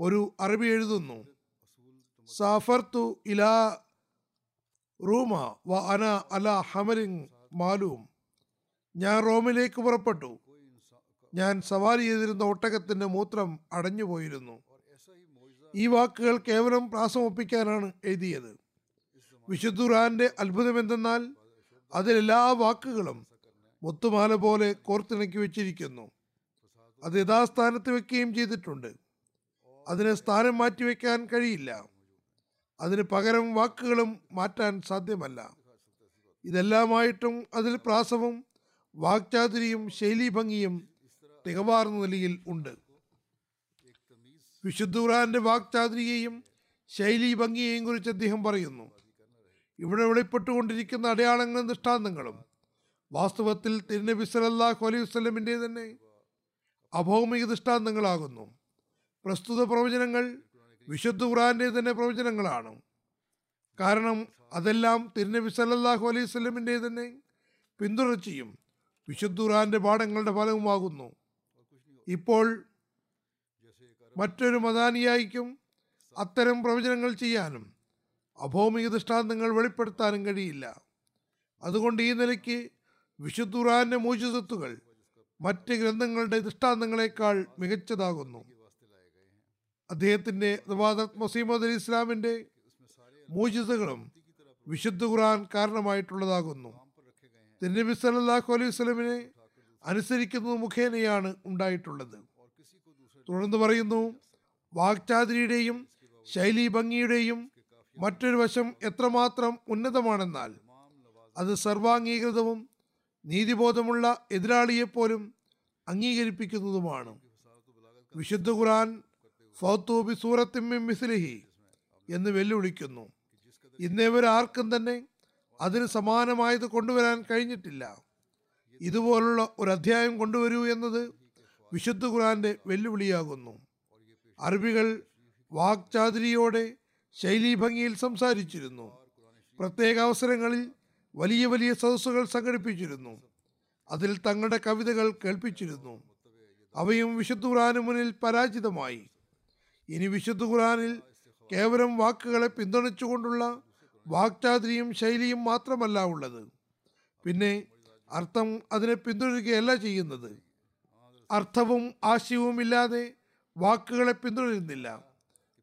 ഒരു അറബി എഴുതുന്നു. സാഫർത്തു ഇലാ റൂമ വ അന അല ഹമരിങ് മാലൂം. ഞാൻ റോമിലേക്ക് പുറപ്പെട്ടു. ഞാൻ സവാരി ചെയ്തിരുന്ന ഒട്ടകത്തിന്റെ മൂത്രം അടഞ്ഞുപോയിരുന്നു. ഈ വാക്കുകൾ കേവലം പ്രാസമൊപ്പിക്കാനാണ് എഴുതിയത്. വിശുദ്ധ ഖുർആന്റെ അത്ഭുതം എന്തെന്നാൽ അതിലെല്ലാ വാക്കുകളും മുത്തുമാല പോലെ കോർത്തിണക്കി വെച്ചിരിക്കുന്നു. അത് യഥാസ്ഥാനത്ത് വെക്കുകയും ചെയ്തിട്ടുണ്ട്. അതിനെ സ്ഥാനം മാറ്റിവെക്കാൻ കഴിയില്ല. അതിന് പകരം വാക്കുകളും മാറ്റാൻ സാധ്യമല്ല. ഇതെല്ലാമായിട്ടും അതിൽ പ്രാസവും വാക്ചാതുരിയും ശൈലീഭംഗിയും തികവാർന്ന നിലയിൽ ഉണ്ട്. വിശുദ്ധുറാന്റെ വാക്ചാതുരിയെയും ശൈലീഭംഗിയെയും കുറിച്ച് അദ്ദേഹം പറയുന്നു. ഇവിടെ വെളിപ്പെട്ടുകൊണ്ടിരിക്കുന്ന അടയാളങ്ങളും ദൃഷ്ടാന്തങ്ങളും വാസ്തവത്തിൽ തിരുനബി സല്ലല്ലാഹു അലൈഹി വസ്ലമിന്റെ തന്നെ അഭൗമിക ദൃഷ്ടാന്തങ്ങളാകുന്നു. പ്രസ്തുത പ്രവചനങ്ങൾ വിശുദ്ധ ഖുറാന്റെ തന്നെ പ്രവചനങ്ങളാണ്. കാരണം അതെല്ലാം തിരുനബി സല്ലാഹു അലൈഹി സ്വലമിന്റെ തന്നെ പിന്തുടർച്ചയും വിശുദ്ധ ഖുറാന്റെ പാഠങ്ങളുടെ ഫലവുമാകുന്നു. ഇപ്പോൾ മറ്റൊരു മതാനിയായിക്കും അത്തരം പ്രവചനങ്ങൾ ചെയ്യാനും അഭൗമിക ദൃഷ്ടാന്തങ്ങൾ വെളിപ്പെടുത്താനും കഴിയില്ല. അതുകൊണ്ട് ഈ നിലയ്ക്ക് വിശുദ്ധ ഖുറാന്റെ മൂജിതത്വങ്ങൾ മറ്റ് ഗ്രന്ഥങ്ങളുടെ ദൃഷ്ടാന്തങ്ങളെക്കാൾ മികച്ചതാകുന്നു. അദ്ദേഹത്തിന്റെ അഥവാ മസീമദ് അലി ഇസ്ലാമിന്റെ മൂജിതകളും വിശുദ്ധ ഖുറാൻ കാരണമായിട്ടുള്ളതാകുന്നു. തിരുനബി സല്ലല്ലാഹു അലൈഹി സ്വലമിനെ അനുസരിക്കുന്നത് മുഖേനയാണ് ഉണ്ടായിട്ടുള്ളത്. തുടർന്ന് പറയുന്നു വാക്ചാതിരിയുടെയും ശൈലി ഭംഗിയുടെയും മറ്റൊരു വശം എത്രമാത്രം ഉന്നതമാണെന്നാൽ അത് സർവാംഗീകൃതവും നീതിബോധമുള്ള എതിരാളിയെപ്പോലും അംഗീകരിപ്പിക്കുന്നതുമാണ്. വിശുദ്ധ ഖുർആൻ ഫൗത്തൂബി സൂറത്തിമ്മി മിസ്ലിഹി എന്ന് വെല്ലുവിളിക്കുന്നു. ഇന്നേവരെ ആർക്കും തന്നെ അതിന് സമാനമായത് കൊണ്ടുവരാൻ കഴിഞ്ഞിട്ടില്ല. ഇതുപോലുള്ള ഒരു അധ്യായം കൊണ്ടുവരൂ എന്നത് വിശുദ്ധ ഖുറാന്റെ വെല്ലുവിളിയാകുന്നു. അറബികൾ വാക്ചാതുരിയോടെ ശൈലീഭംഗിയിൽ സംസാരിച്ചിരുന്നു. പ്രത്യേക അവസരങ്ങളിൽ വലിയ വലിയ സദസ്സുകൾ സംഘടിപ്പിച്ചിരുന്നു. അതിൽ തങ്ങളുടെ കവിതകൾ കേൾപ്പിച്ചിരുന്നു. അവയും വിശുദ്ധ ഖുറാനു മുന്നിൽ പരാജിതമായി. ഇനി വിശുദ്ധ ഖുറാനിൽ കേവലം വാക്കുകളെ പിന്തുണച്ചുകൊണ്ടുള്ള വാക്ചാതിരിയും ശൈലിയും മാത്രമല്ല ഉള്ളത്. പിന്നെ അർത്ഥം അതിനെ പിന്തുടരുകയല്ല ചെയ്യുന്നത്. അർത്ഥവും ആശയവും ഇല്ലാതെ വാക്കുകളെ പിന്തുടരുന്നില്ല.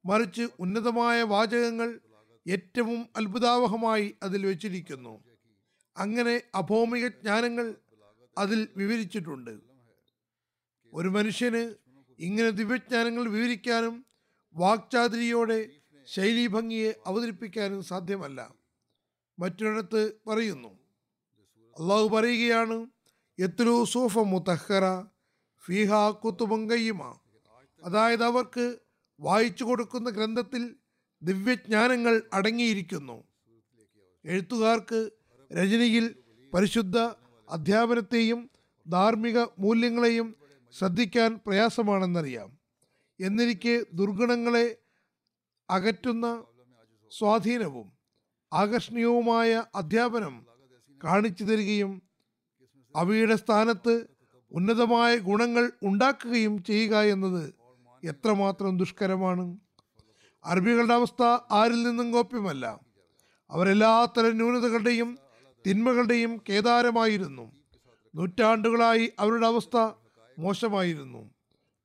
മറിച്ച് ഉന്നതമായ വാചകങ്ങൾ ഏറ്റവും അത്ഭുതാവഹമായി അതിൽ വെച്ചിരിക്കുന്നു. അങ്ങനെ അഭൗമിക ജ്ഞാനങ്ങൾ അതിൽ വിവരിച്ചിട്ടുണ്ട്. ഒരു മനുഷ്യന് ഇങ്ങനെ ദിവ്യജ്ഞാനങ്ങൾ വിവരിക്കാനും വാക്ചാതുരിയോടെ ശൈലീഭംഗിയെ അവതരിപ്പിക്കാനും സാധ്യമല്ല. മറ്റൊരിടത്ത് പറയുന്നു അള്ളാഹു പറയുകയാണ് എത്രോ സൂഫ മുത്തഹറ ഫിഹ കുത്തുമങ്കയ്യുമ അതായത് അവർക്ക് വായിച്ചു കൊടുക്കുന്ന ഗ്രന്ഥത്തിൽ ദിവ്യജ്ഞാനങ്ങൾ അടങ്ങിയിരിക്കുന്നു. എഴുത്തുകാർക്ക് രചനയിൽ പരിശുദ്ധ അധ്യാപനത്തെയും ധാർമ്മിക മൂല്യങ്ങളെയും ശ്രദ്ധിക്കാൻ പ്രയാസമാണെന്നറിയാം. എന്നിരിക്കെ ദുർഗുണങ്ങളെ അകറ്റുന്ന സ്വാധീനവും ആകർഷണീയവുമായ അധ്യാപനം കാണിച്ചു തരികയും അവയുടെ സ്ഥാനത്ത് ഉന്നതമായ ഗുണങ്ങൾ ഉണ്ടാക്കുകയും ചെയ്യുക എന്നത് എത്രമാത്രം ദുഷ്കരമാണ്. അറബികളുടെ അവസ്ഥ ആരിൽ നിന്നും ഗോപ്യമല്ല. അവരെല്ലാത്തരം ന്യൂനതകളുടെയും തിന്മകളുടെയും കേദാരമായിരുന്നു. നൂറ്റാണ്ടുകളായി അവരുടെ അവസ്ഥ മോശമായിരുന്നു.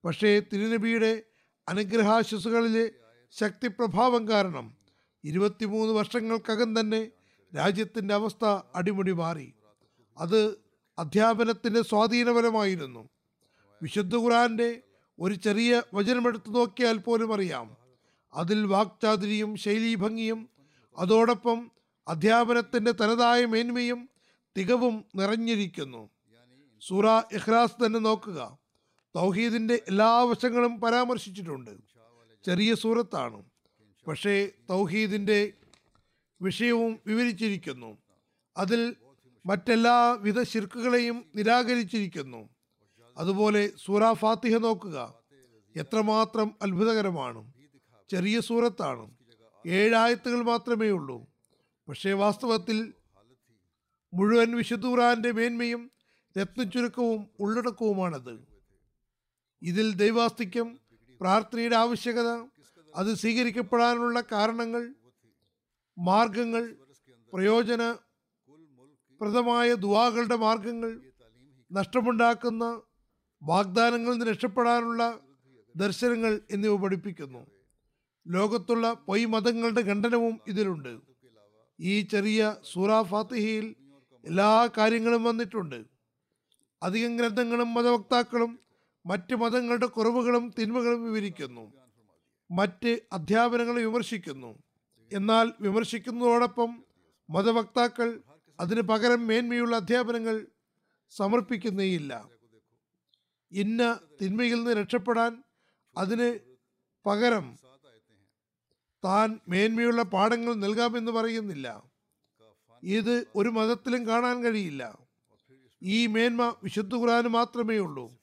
പക്ഷേ തിരുനബിയുടെ അനുഗ്രഹാശസ്സുകളിലെ ശക്തിപ്രഭാവം കാരണം ഇരുപത്തിമൂന്ന് വർഷങ്ങൾക്കകം തന്നെ രാജ്യത്തിന്റെ അവസ്ഥ അടിമുടി മാറി. അത് അധ്യാപനത്തിന്റെ സ്വാധീനപരമായിരുന്നു. വിശുദ്ധ ഖുറാന്റെ ഒരു ചെറിയ വചനമെടുത്തു നോക്കിയാൽ പോലും അറിയാം. അതിൽ വാക്ചാതുരിയും ശൈലീഭംഗിയും അതോടൊപ്പം അധ്യാപനത്തിന്റെ തനതായ മേന്മയും തികവും നിറഞ്ഞിരിക്കുന്നു. സൂറ ഇഖ്ലാസ് തന്നെ നോക്കുക. തൗഹീദിന്റെ എല്ലാ വശങ്ങളും പരാമർശിച്ചിട്ടുണ്ട്. ചെറിയ സൂറത്താണ്. പക്ഷേ തൗഹീദിന്റെ വിഷയവും വിവരിച്ചിരിക്കുന്നു. അതിൽ മറ്റെല്ലാ വിധ ശിർക്കുകളെയും നിരാകരിച്ചിരിക്കുന്നു. അതുപോലെ സൂറ ഫാത്തിഹ നോക്കുക. എത്രമാത്രം അത്ഭുതകരമാണ്. ചെറിയ സൂറത്താണ്. ഏഴായത്തുകൾ മാത്രമേ ഉള്ളൂ. പക്ഷേ വാസ്തവത്തിൽ മുഴുവൻ വിശുദ്ധ ഖുറാന്റെ മേന്മയും രത്നച്ചുരുക്കവും ഉള്ളടക്കവുമാണത്. ഇതിൽ ദൈവാസ്തിക്യം പ്രാർത്ഥനയുടെ ആവശ്യകത അത് സ്വീകരിക്കപ്പെടാനുള്ള കാരണങ്ങൾ മാർഗങ്ങൾ പ്രയോജന പ്രദമായ ദുവാകളുടെ മാർഗങ്ങൾ നഷ്ടമുണ്ടാക്കുന്ന വാഗ്ദാനങ്ങളിൽ നിന്ന് രക്ഷപ്പെടാനുള്ള ദർശനങ്ങൾ എന്നിവ പഠിപ്പിക്കുന്നു. ലോകത്തുള്ള പൊയ് മതങ്ങളുടെ ഖണ്ഡനവും ഇതിലുണ്ട്. ഈ ചെറിയ സൂറ ഫാത്തിഹയിൽ എല്ലാ കാര്യങ്ങളും വന്നിട്ടുണ്ട്. അധികം ഗ്രന്ഥങ്ങളും മതവക്താക്കളും മറ്റ് മതങ്ങളുടെ കുറവുകളും തിന്മകളും വിവരിക്കുന്നു. മറ്റ് അധ്യാപനങ്ങളെ വിമർശിക്കുന്നു. എന്നാൽ വിമർശിക്കുന്നതോടൊപ്പം മതവക്താക്കൾ അതിന് പകരം മേന്മയുള്ള അധ്യാപനങ്ങൾ സമർപ്പിക്കുന്നേയില്ല. ഇന്ന തിന്മയിൽ നിന്ന് രക്ഷപ്പെടാൻ അതിന് പകരം താൻ മേന്മയുള്ള പാഠങ്ങൾ നൽകാമെന്ന് പറയുന്നില്ല. ഇത് ഒരു മതത്തിലും കാണാൻ കഴിയില്ല. ഈ മേന്മ വിശുദ്ധ ഖുറാന് മാത്രമേ ഉള്ളൂ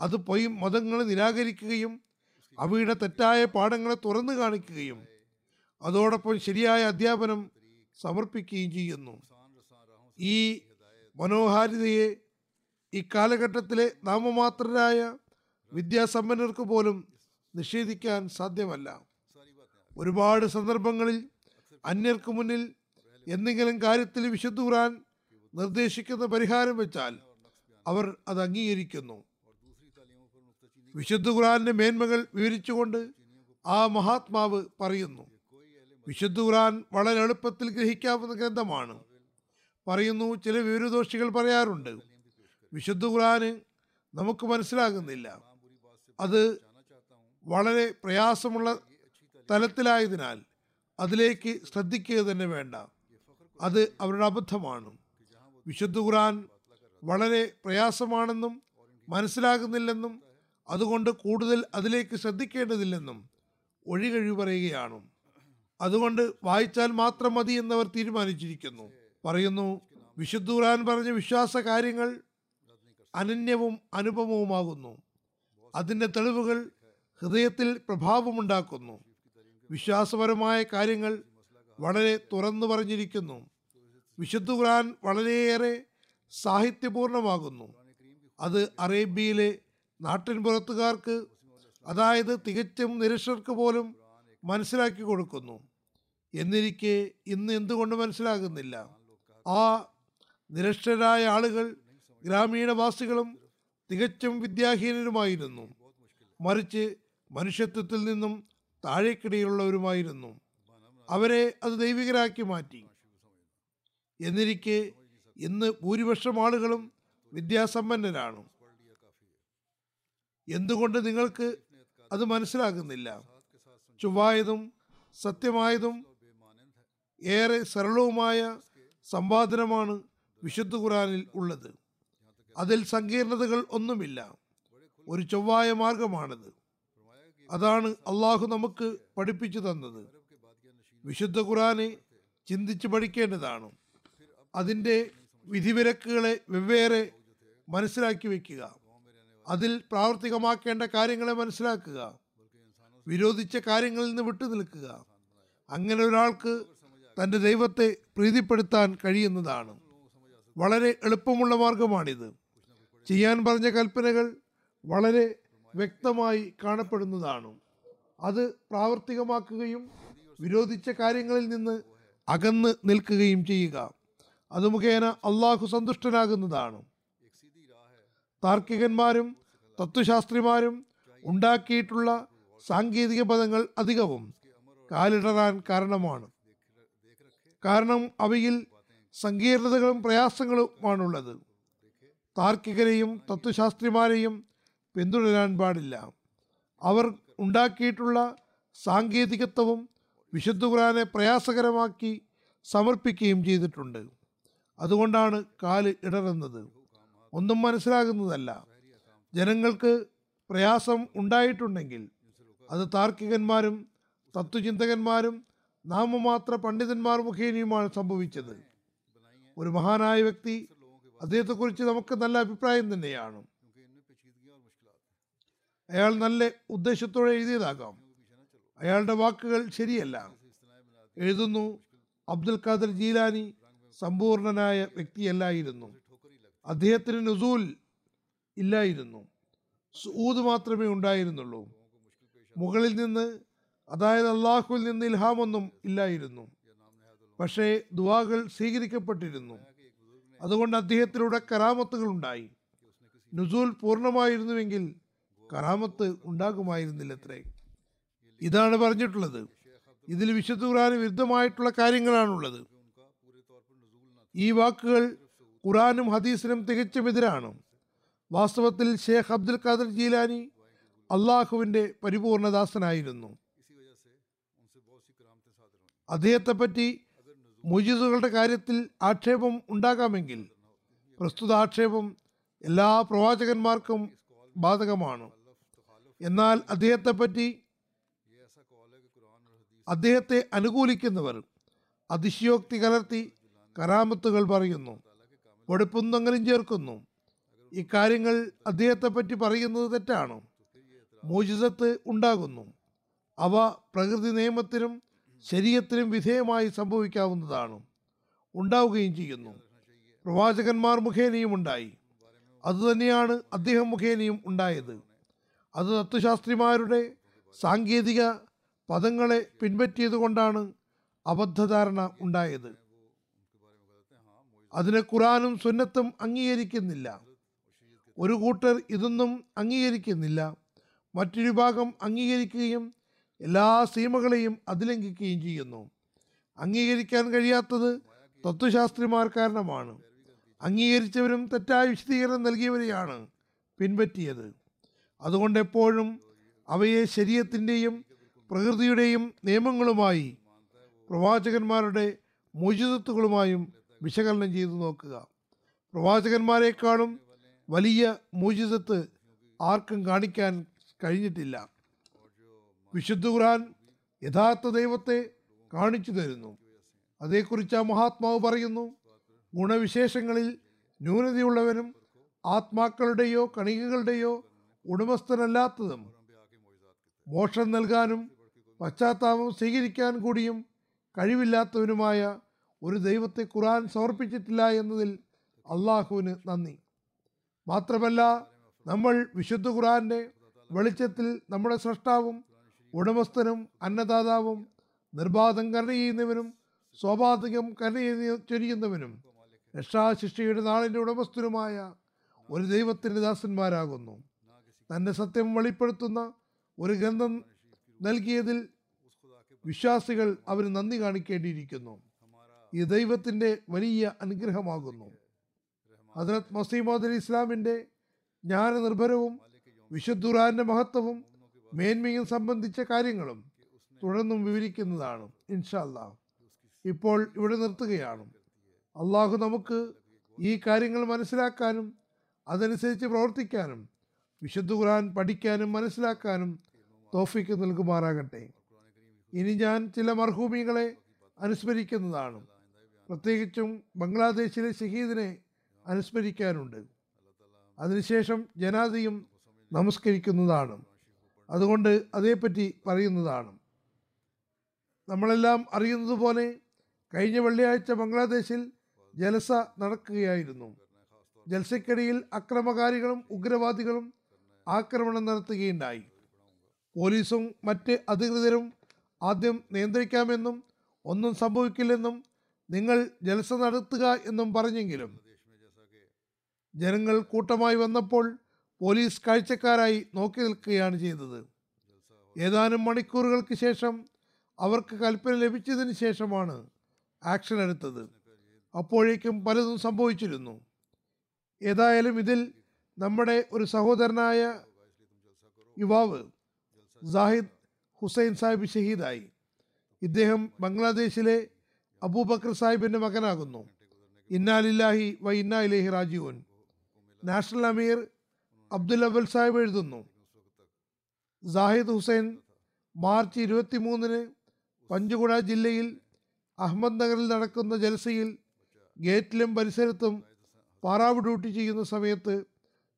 അത് പോയി മതങ്ങളെ നിരാകരിക്കുകയും അവയുടെ തെറ്റായ പാഠങ്ങളെ തുറന്നു കാണിക്കുകയും അതോടൊപ്പം ശരിയായ അധ്യാപനം സമർപ്പിക്കുകയും ചെയ്യുന്നു. ഈ മനോഹാരിതയെ ഇക്കാലഘട്ടത്തിലെ നാമമാത്രരായ വിദ്യാസമ്പന്നർക്ക് പോലും നിഷേധിക്കാൻ സാധ്യമല്ല. ഒരുപാട് സന്ദർഭങ്ങളിൽ അന്യർക്ക് മുന്നിൽ എന്തെങ്കിലും കാര്യത്തിൽ വിശുദ്ധൂറാൻ നിർദ്ദേശിക്കുന്ന പരിഹാരം വെച്ചാൽ അവർ അത് അംഗീകരിക്കുന്നു. വിശുദ്ധ ഖുറാന്റെ മേന്മകൾ വിവരിച്ചുകൊണ്ട് ആ മഹാത്മാവ് പറയുന്നു. വിശുദ്ധ ഖുറാൻ വളരെ എളുപ്പത്തിൽ ഗ്രഹിക്കാവുന്ന ഗ്രന്ഥമാണ്. പറയുന്നു ചില വിവരദോഷികൾ പറയാറുണ്ട്. വിശുദ്ധ ഖുറാന് നമുക്ക് മനസ്സിലാകുന്നില്ല. അത് വളരെ പ്രയാസമുള്ള തലത്തിലായതിനാൽ അതിലേക്ക് ശ്രദ്ധിക്കുക തന്നെ വേണ്ട. അത് അവരുടെ അബദ്ധമാണ്. വിശുദ്ധ ഖുറാൻ വളരെ പ്രയാസമാണെന്നും മനസ്സിലാകുന്നില്ലെന്നും അതുകൊണ്ട് കൂടുതൽ അതിലേക്ക് ശ്രദ്ധിക്കേണ്ടതില്ലെന്നും ഒഴികഴിവ് പറയുകയാണ്. അതുകൊണ്ട് വായിച്ചാൽ മാത്രം മതി എന്നവർ തീരുമാനിച്ചിരിക്കുന്നു. പറയുന്നു വിശുദ്ധൂറാൻ പറഞ്ഞ വിശ്വാസ കാര്യങ്ങൾ അനന്യവും അനുപമവുമാകുന്നു. അതിന്റെ തെളിവുകൾ ഹൃദയത്തിൽ പ്രഭാവമുണ്ടാക്കുന്നു. വിശ്വാസപരമായ കാര്യങ്ങൾ വളരെ തുറന്നു പറഞ്ഞിരിക്കുന്നു. വിശുദ്ധ ഖുർആൻ വളരെയേറെ സാഹിത്യപൂർണമാകുന്നു. അത് അറേബ്യയിലെ നാട്ടിൻപുറത്തുകാർക്ക് അതായത് തികച്ചും നിരക്ഷർക്ക് പോലും മനസ്സിലാക്കി കൊടുക്കുന്നു. എന്നിരിക്കെ ഇന്ന് എന്തുകൊണ്ട് മനസ്സിലാകുന്നില്ല. ആ നിരക്ഷരായ ആളുകൾ ഗ്രാമീണവാസികളും തികച്ചും വിദ്യാഹീനരുമായിരുന്നു. മറിച്ച് മനുഷ്യത്വത്തിൽ നിന്നും താഴേക്കിടയിലുള്ളവരുമായിരുന്നു. അവരെ അത് ദൈവികരാക്കി മാറ്റി. എന്നിരിക്കെ ഇന്ന് ഭൂരിപക്ഷം ആളുകളും വിദ്യാസമ്പന്നരാണ്. എന്തുകൊണ്ട് നിങ്ങൾക്ക് അത് മനസ്സിലാകുന്നില്ല? ചൊവ്വായതും സത്യമായതും ഏറെ സരളവുമായ സമ്പാദനമാണ് വിശുദ്ധ ഖുറാനിൽ ഉള്ളത്. അതിൽ സങ്കീർണതകൾ ഒന്നുമില്ല. ഒരു ചൊവ്വായ മാർഗമാണത്. അതാണ് അള്ളാഹു നമുക്ക് പഠിപ്പിച്ചു തന്നത്. വിശുദ്ധ ഖുറാനെ ചിന്തിച്ച് പഠിക്കേണ്ടതാണ്. അതിന്റെ വിധിവിലക്കുകളെ വെവ്വേറെ മനസ്സിലാക്കി വയ്ക്കുക അതിൽ പ്രാവർത്തികമാക്കേണ്ട കാര്യങ്ങളെ മനസ്സിലാക്കുക. വിരോധിച്ച കാര്യങ്ങളിൽ നിന്ന് വിട്ടു നിൽക്കുക. അങ്ങനെ ഒരാൾക്ക് തന്റെ ദൈവത്തെ പ്രീതിപ്പെടുത്താൻ കഴിയുന്നതാണ്. വളരെ എളുപ്പമുള്ള മാർഗമാണിത്. ചെയ്യാൻ പറഞ്ഞ കൽപ്പനകൾ വളരെ വ്യക്തമായി കാണപ്പെടുന്നതാണ്. അത് പ്രാവർത്തികമാക്കുകയും വിരോധിച്ച കാര്യങ്ങളിൽ നിന്ന് അകന്ന് നിൽക്കുകയും ചെയ്യുക. അത് മുഖേന അള്ളാഹു സന്തുഷ്ടനാകുന്നതാണ്. താർക്കികന്മാരും തത്വശാസ്ത്രിമാരും ഉണ്ടാക്കിയിട്ടുള്ള സാങ്കേതിക പദങ്ങൾ അധികവും കാലിടറാൻ കാരണമാണ്. കാരണം അവയിൽ സങ്കീർണതകളും പ്രയാസങ്ങളുമാണുള്ളത്. താർക്കികരെയും തത്വശാസ്ത്രിമാരെയും പിന്തുടരാൻ പാടില്ല. അവർ ഉണ്ടാക്കിയിട്ടുള്ള സാങ്കേതികത്വവും വിശുദ്ധ ഖുറാനെ പ്രയാസകരമാക്കി സമർപ്പിക്കുകയും ചെയ്തിട്ടുണ്ട്. അതുകൊണ്ടാണ് കാൽ ഇടറുന്നത്. ഒന്നും മനസ്സിലാകുന്നതല്ല. ജനങ്ങൾക്ക് പ്രയാസം ഉണ്ടായിട്ടുണ്ടെങ്കിൽ അത് താർക്കികന്മാരും തത്വചിന്തകന്മാരും നാമമാത്ര പണ്ഡിതന്മാർ മുഖേനയുമാണ് സംഭവിച്ചത്. ഒരു മഹാനായ വ്യക്തി അദ്ദേഹത്തെക്കുറിച്ച് നമുക്ക് നല്ല അഭിപ്രായം തന്നെയാണ്. അയാൾ നല്ല ഉദ്ദേശത്തോടെ എഴുതിയതാകാം. അയാളുടെ വാക്കുകൾ ശരിയല്ല. എഴുതുന്നു അബ്ദുൽ ഖാദർ ജീലാനി സമ്പൂർണനായ വ്യക്തിയല്ലായിരുന്നു. അദ്ദേഹത്തിന് നുസൂൽ ഇല്ലായിരുന്നു. സൂദ് മാത്രമേ ഉണ്ടായിരുന്നുള്ളൂ. മുകളിൽ നിന്ന് അതായത് അള്ളാഹുവിൽ നിന്ന് ഇൽഹാമൊന്നും ഇല്ലായിരുന്നു. പക്ഷേ ദുവാകൾ സ്വീകരിക്കപ്പെട്ടിരുന്നു. അതുകൊണ്ട് അദ്ദേഹത്തിലൂടെ കറാമത്തുകൾ ഉണ്ടായി. നുസൂൽ പൂർണമായിരുന്നുവെങ്കിൽ കറാമത്ത് ഉണ്ടാകുമായിരുന്നില്ലത്രേ. ഇതാണ് പറഞ്ഞിട്ടുള്ളത്. ഇതിൽ വിശുദ്ധ ഖുറാന് വിരുദ്ധമായിട്ടുള്ള കാര്യങ്ങളാണുള്ളത്. ഈ വാക്കുകൾ ഖുറാനും ഹദീസിനും തികച്ചും എതിരാണ്. വാസ്തവത്തിൽ ഷേഖ് അബ്ദുൽ ഖാദർ ജീലാനി അള്ളാഹുവിന്റെ പരിപൂർണദാസനായിരുന്നു. അദ്ദേഹത്തെ പറ്റി മുജിദുകളുടെ കാര്യത്തിൽ ആക്ഷേപം ഉണ്ടാകാമെങ്കിൽ പ്രസ്തുത ആക്ഷേപം എല്ലാ പ്രവാചകന്മാർക്കും ബാധകമാണ്. എന്നാൽ അദ്ദേഹത്തെ പറ്റി അദ്ദേഹത്തെ അനുകൂലിക്കുന്നവർ അതിശയോക്തി കലർത്തി കരാമത്തുകൾ പറയുന്നു പൊടിപ്പുന്നെങ്കിലും ചേർക്കുന്നു. ഇക്കാര്യങ്ങൾ അദ്ദേഹത്തെ പറ്റി പറയുന്നത് തെറ്റാണ്? മോചിതത്ത് ഉണ്ടാകുന്നു. അവ പ്രകൃതി നിയമത്തിനും ശരീരത്തിനും വിധേയമായി സംഭവിക്കാവുന്നതാണ്. ഉണ്ടാവുകയും ചെയ്യുന്നു. പ്രവാചകന്മാർ മുഖേനയും ഉണ്ടായി. അതുതന്നെയാണ് അദ്ദേഹം മുഖേനയും ഉണ്ടായത്. അത് തത്വശാസ്ത്രിമാരുടെ സാങ്കേതിക പദങ്ങളെ പിൻപറ്റിയത് കൊണ്ടാണ് അബദ്ധധാരണ ഉണ്ടായത്. അതിനെ ഖുറാനും സുന്നത്തും അംഗീകരിക്കുന്നില്ല. ഒരു കൂട്ടർ ഇതൊന്നും അംഗീകരിക്കുന്നില്ല. മറ്റൊരു ഭാഗം അംഗീകരിക്കുകയും എല്ലാ സീമകളെയും അതിലംഘിക്കുകയും ചെയ്യുന്നു. അംഗീകരിക്കാൻ കഴിയാത്തത് തത്വശാസ്ത്രിമാർ കാരണമാണ്. അംഗീകരിച്ചവരും തെറ്റായ വിശദീകരണം നൽകിയവരെയാണ് പിൻപറ്റിയത്. അതുകൊണ്ട് എപ്പോഴും അവയെ ശരീരത്തിന്റെയും പ്രകൃതിയുടെയും നിയമങ്ങളുമായി പ്രവാചകന്മാരുടെ മോചിതത്വങ്ങളുമായും വിശകലനം ചെയ്തു നോക്കുക. പ്രവാചകന്മാരെക്കാളും വലിയ മോചിതത്ത് ആർക്കും കാണിക്കാൻ കഴിഞ്ഞിട്ടില്ല. വിശുദ്ധ ഖുർആൻ യഥാർത്ഥ ദൈവത്തെ കാണിച്ചു തരുന്നു. അതേക്കുറിച്ച് ആ മഹാത്മാവ് പറയുന്നു ഗുണവിശേഷങ്ങളിൽ ന്യൂനതയുള്ളവനും ആത്മാക്കളുടെയോ കണികകളുടെയോ ഉടമസ്ഥനല്ലാത്തതും മോഷം നൽകാനും പശ്ചാത്താപം സ്വീകരിക്കാൻ കൂടിയും കഴിവില്ലാത്തവനുമായ ഒരു ദൈവത്തെ ഖുർആൻ സമർപ്പിച്ചിട്ടില്ല എന്നതിൽ അള്ളാഹുവിന് നന്ദി. മാത്രമല്ല നമ്മൾ വിശുദ്ധ ഖുറാന്റെ വെളിച്ചത്തിൽ നമ്മുടെ സൃഷ്ടാവും ഉടമസ്ഥനും അന്നദാതാവും നിർബാധം കരുണ ചെയ്യുന്നവനും സ്വാഭാവികം കരുണ ചൊരിയുന്നവനും രക്ഷാശിഷ്ടിയുടെ നാളിന്റെ ഉടമസ്ഥനുമായ ഒരു ദൈവത്തിന്റെ ദാസന്മാരാകുന്നു. തന്നെ സത്യം വെളിപ്പെടുത്തുന്ന ഒരു ഗ്രന്ഥം നൽകിയതിൽ വിശ്വാസികൾ അവന് നന്ദി കാണിക്കേണ്ടിയിരിക്കുന്നു. ഈ ദൈവത്തിന്റെ വലിയ അനുഗ്രഹമാകുന്നു. ഹജറത് മസീമോദ് അലി ഇസ്ലാമിന്റെ ജ്ഞാനനിർഭരവും വിശുദ്ധുറാന്റെ മഹത്വവും മേന്മയും സംബന്ധിച്ച കാര്യങ്ങളും തുടർന്നും വിവരിക്കുന്നതാണ് ഇൻഷാല്ലാ ഇപ്പോൾ ഇവിടെ നിർത്തുകയാണ്. അള്ളാഹു നമുക്ക് ഈ കാര്യങ്ങൾ മനസ്സിലാക്കാനും അതനുസരിച്ച് പ്രവർത്തിക്കാനും വിശുദ്ധ ഖുർആൻ പഠിക്കാനും മനസ്സിലാക്കാനും തോഫിക്ക് നൽകുമാറാകട്ടെ. ഇനി ഞാൻ ചില മർഹൂമികളെ അനുസ്മരിക്കുന്നതാണ്. പ്രത്യേകിച്ചും ബംഗ്ലാദേശിലെ ഷഹീദിനെ അനുസ്മരിക്കാനുണ്ട്. അതിനുശേഷം ജനാദയും നമസ്കരിക്കുന്നതാണ്. അതുകൊണ്ട് അതേപ്പറ്റി പറയുന്നതാണ്. നമ്മളെല്ലാം അറിയുന്നത് പോലെ കഴിഞ്ഞ വെള്ളിയാഴ്ച ബംഗ്ലാദേശിൽ ജലസ നടക്കുകയായിരുന്നു. ജൽസയ്ക്കിടയിൽ അക്രമകാരികളും ഉഗ്രവാദികളും ആക്രമണം നടത്തുകയുണ്ടായി. പോലീസും മറ്റ് അധികൃതരും ആദ്യം നിയന്ത്രിക്കാമെന്നും ഒന്നും സംഭവിക്കില്ലെന്നും നിങ്ങൾ ജലസ നടത്തുക എന്നും പറഞ്ഞെങ്കിലും ജനങ്ങൾ കൂട്ടമായി വന്നപ്പോൾ പോലീസ് കാഴ്ചക്കാരായി നോക്കി നിൽക്കുകയാണ് ചെയ്തത്. ഏതാനും മണിക്കൂറുകൾക്ക് ശേഷം അവർക്ക് കൽപ്പന ലഭിച്ചതിന് ശേഷമാണ് ആക്ഷൻ എടുത്തത്. അപ്പോഴേക്കും പലതും സംഭവിച്ചിരുന്നു. ഏതായാലും ഇതിൽ നമ്മുടെ ഒരു സഹോദരനായ യുവാവ് സാഹിദ് ഹുസൈൻ സാഹിബ് ഷഹീദായി. ഇദ്ദേഹം ബംഗ്ലാദേശിലെ അബൂബക്കർ സാഹിബിന്റെ മകനാകുന്നു. ഇന്നാലില്ലാഹി വ ഇന്നാ ഇലേഹി റാജീവൻ നാഷണൽ അമീർ അബ്ദുൽ അബൽ സാഹിബ് എഴുതുന്നു. സാഹിദ് ഹുസൈൻ മാർച്ച് ഇരുപത്തി മൂന്നിന് പഞ്ചകുള ജില്ലയിൽ അഹമ്മദ് നഗറിൽ നടക്കുന്ന ജൽസയിൽ ഗേറ്റിലും പരിസരത്തും പാറാവ് ഡ്യൂട്ടി ചെയ്യുന്ന സമയത്ത്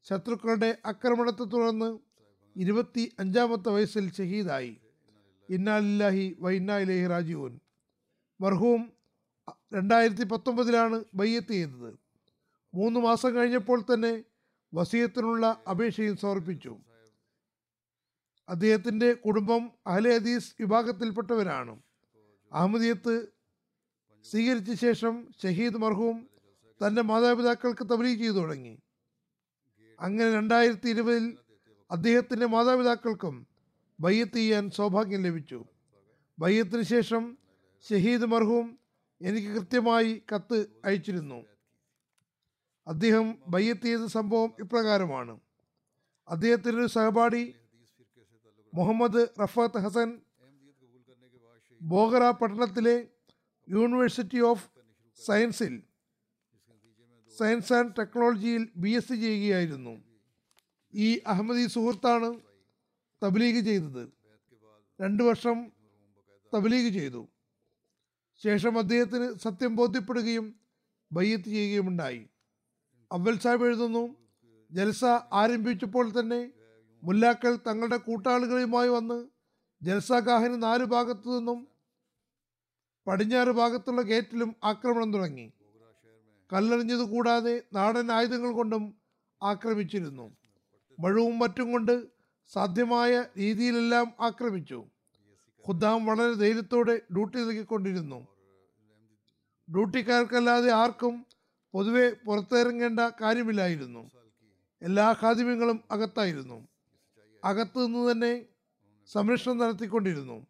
ശത്രുക്കളുടെ ആക്രമണത്തെ തുടർന്ന് ഇരുപത്തി അഞ്ചാമത്തെ വയസ്സിൽ ഷഹീദായി. ഇന്നാലില്ലാഹി വ രാജീവൻ മർഹൂം രണ്ടായിരത്തി പത്തൊമ്പതിലാണ് ബയ്യത്ത് ചെയ്തത്. മൂന്ന് മാസം കഴിഞ്ഞപ്പോൾ തന്നെ വസീയത്തിനുള്ള അപേക്ഷയും സമർപ്പിച്ചു. അദ്ദേഹത്തിന്റെ കുടുംബം അഹ്ലെ ഹദീസ് വിഭാഗത്തിൽപ്പെട്ടവരാണ്. അഹമ്മദിയത്ത് സ്വീകരിച്ച ശേഷം ഷഹീദ് മർഹൂം തന്റെ മാതാപിതാക്കൾക്ക് തബലീ ചെയ്തു തുടങ്ങി. അങ്ങനെ രണ്ടായിരത്തി ഇരുപതിൽ അദ്ദേഹത്തിന്റെ മാതാപിതാക്കൾക്കും ബയ്യത്ത് ചെയ്യാൻ സൗഭാഗ്യം ലഭിച്ചു. ബയ്യത്തിന് ശേഷം ഷഹീദ് മർഹൂം എനിക്ക് കൃത്യമായി കത്ത് അയച്ചിരുന്നു. അദ്ദേഹം ബയ്യത്ത് ചെയ്ത സംഭവം ഇപ്രകാരമാണ്. അദ്ദേഹത്തിന്റെ ഒരു സഹപാഠി മുഹമ്മദ് റഫാത്ത് ഹസൻ ബോഗറ പട്ടണത്തിലെ യൂണിവേഴ്സിറ്റി ഓഫ് സയൻസിൽ സയൻസ് ആൻഡ് ടെക്നോളജിയിൽ ബി എസ് സി ചെയ്യുകയായിരുന്നു. ഈ അഹമ്മദി സുഹൃത്താണ് തബ്ലീഗ് ചെയ്തത്. രണ്ട് വർഷം തബ്ലീഗ് ചെയ്തു. ശേഷം അദ്ദേഹത്തിന് സത്യം ബോധ്യപ്പെടുകയും ബയ്യത്ത് ചെയ്യുകയുമുണ്ടായി. അവൽ സാഹിബ് എഴുതുന്നു ജൽസ ആരംഭിച്ചപ്പോൾ തന്നെ മുല്ലാക്കൾ തങ്ങളുടെ കൂട്ടാളികളുമായി വന്ന് ജൽസാഗാഹിന് നാല് ഭാഗത്തു നിന്നും പടിഞ്ഞാറ് ഭാഗത്തുള്ള ഗേറ്റിലും ആക്രമണം തുടങ്ങി. കല്ലെറിഞ്ഞത് കൂടാതെ നാടൻ ആയുധങ്ങൾ കൊണ്ടും ആക്രമിച്ചിരുന്നു. മഴവും മറ്റും കൊണ്ട് സാധ്യമായ രീതിയിലെല്ലാം ആക്രമിച്ചു. ഖുദ്ദാം വളരെ ധൈര്യത്തോടെ ഡ്യൂട്ടി നൽകിക്കൊണ്ടിരുന്നു. ഡ്യൂട്ടിക്കാർക്കല്ലാതെ ആർക്കും പൊതുവെ പുറത്തിറങ്ങേണ്ട കാര്യമില്ലായിരുന്നു. എല്ലാ ഖാദിമ്യങ്ങളും അകത്തായിരുന്നു. അകത്തു നിന്ന് തന്നെ സംരക്ഷണം നടത്തിക്കൊണ്ടിരുന്നു.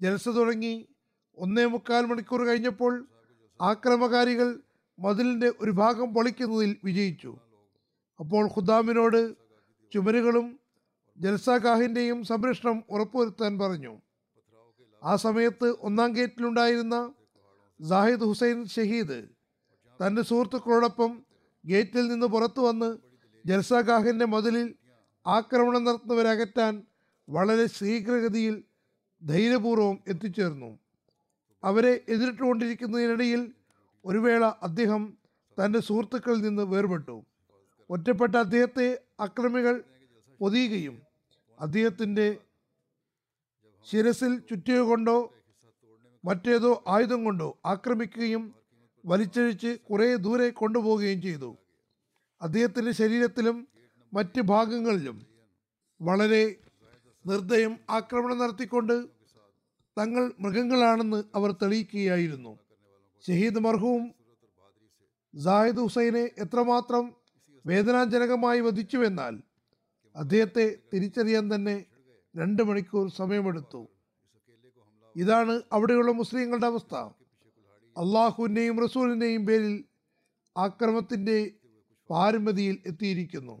ജലസ തുടങ്ങി ഒന്നേ മുക്കാൽ മണിക്കൂർ കഴിഞ്ഞപ്പോൾ ആക്രമകാരികൾ മതിലിന്റെ ഒരു ഭാഗം പൊളിക്കുന്നതിൽ വിജയിച്ചു. അപ്പോൾ ഖുദാമിനോട് ചുമരുകളും ജൽസാഗാഹിന്റെയും സംരക്ഷണം ഉറപ്പുവരുത്താൻ പറഞ്ഞു. ആ സമയത്ത് ഒന്നാം ഗേറ്റിലുണ്ടായിരുന്ന സാഹിദ് ഹുസൈൻ ഷഹീദ് തന്റെ സുഹൃത്തുക്കളോടൊപ്പം ഗേറ്റിൽ നിന്ന് പുറത്തു വന്ന് ജൽസാഗാഹിന്റെ മുതലിൽ ആക്രമണം നടത്തുന്നവരെ അകറ്റാൻ വളരെ ശീഘ്രഗതിയിൽ ധൈര്യപൂർവം എത്തിച്ചേർന്നു. അവരെ എതിരിട്ടുകൊണ്ടിരിക്കുന്നതിനിടയിൽ ഒരു വേള അദ്ദേഹം തന്റെ സുഹൃത്തുക്കളിൽ നിന്ന് വേർപെട്ടു. ഒറ്റപ്പെട്ട അദ്ദേഹത്തെ അക്രമികൾ പൊതിയുകയും അദ്ദേഹത്തിന്റെ ശിരസിൽ ചുറ്റിയുകൊണ്ടോ മറ്റേതോ ആയുധം കൊണ്ടോ ആക്രമിക്കുകയും വലിച്ചഴിച്ച് കുറേ ദൂരെ കൊണ്ടുപോവുകയും ചെയ്തു. അദ്ദേഹത്തിന്റെ ശരീരത്തിലും മറ്റ് ഭാഗങ്ങളിലും വളരെ നിർദ്ദയം ആക്രമണം നടത്തിക്കൊണ്ട് തങ്ങൾ മൃഗങ്ങളാണെന്ന് അവർ തെളിയിക്കുകയായിരുന്നു. ഷഹീദ് മർഹൂം സായിദ് ഹുസൈനെ എത്രമാത്രം വേദനാജനകമായി വധിച്ചുവെന്നാൽ അദ്ദേഹത്തെ തിരിച്ചറിയാൻ തന്നെ രണ്ട് മണിക്കൂർ സമയമെടുത്തു. ഇതാണ് അവിടെയുള്ള മുസ്ലിങ്ങളുടെ അവസ്ഥ. അള്ളാഹുവിന്റെയും റസൂലിന്റെയും പേരിൽ ആക്രമത്തിന്റെ പാരമ്പതിയിൽ എത്തിയിരിക്കുന്നു.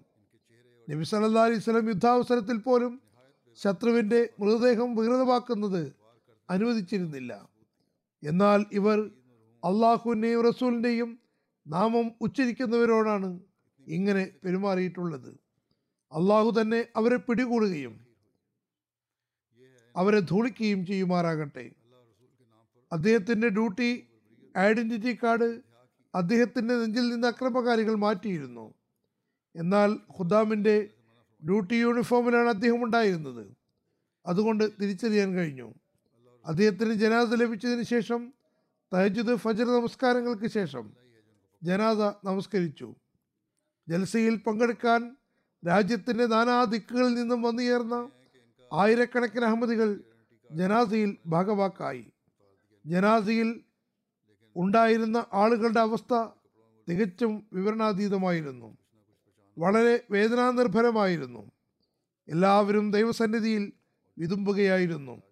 നബി സല്ലാ അലൈഹി സ്വലം യുദ്ധാവസരത്തിൽ പോലും ശത്രുവിന്റെ മൃതദേഹം വികൃതമാക്കുന്നത് അനുവദിച്ചിരുന്നില്ല. എന്നാൽ ഇവർ അള്ളാഹുവിന്റെയും റസൂലിന്റെയും നാമം ഉച്ചരിക്കുന്നവരോടാണ് ഇങ്ങനെ പെരുമാറിയിട്ടുള്ളത്. അള്ളാഹു തന്നെ അവരെ പിടികൂടുകയും അവരെ ധൂളിക്കുകയും ചെയ്യുമാറാകട്ടെ. അദ്ദേഹത്തിന്റെ ഡ്യൂട്ടി ഐഡന്റിറ്റി കാർഡ് അദ്ദേഹത്തിന്റെ നെഞ്ചിൽ നിന്ന് അക്രമകാരികൾ മാറ്റിയിരുന്നു. എന്നാൽ ഖുദാമിന്റെ ഡ്യൂട്ടി യൂണിഫോമിലാണ് അദ്ദേഹം ഉണ്ടായിരുന്നത്. അതുകൊണ്ട് തിരിച്ചറിയാൻ കഴിഞ്ഞു. അദ്ദേഹത്തിന് ജനാസ ലഭിച്ചതിന് ശേഷം തഹജുദ് ഫജർ നമസ്കാരങ്ങൾക്ക് ശേഷം ജനാസ നമസ്കരിച്ചു. ജൽസയിൽ പങ്കെടുക്കാൻ രാജ്യത്തിന്റെ നാനാ ദിക്കുകളിൽ നിന്നും വന്നു ചേർന്ന ആയിരക്കണക്കിന് അഹമ്മദികൾ ജനാസയിൽ ഭാഗവാക്കായി. ജനാസയിൽ ഉണ്ടായിരുന്ന ആളുകളുടെ അവസ്ഥ തികച്ചും വിവരണാതീതമായിരുന്നു. വളരെ വേദനാനിർഭരമായിരുന്നു. എല്ലാവരും ദൈവസന്നിധിയിൽ വിതുമ്പുകയായിരുന്നു.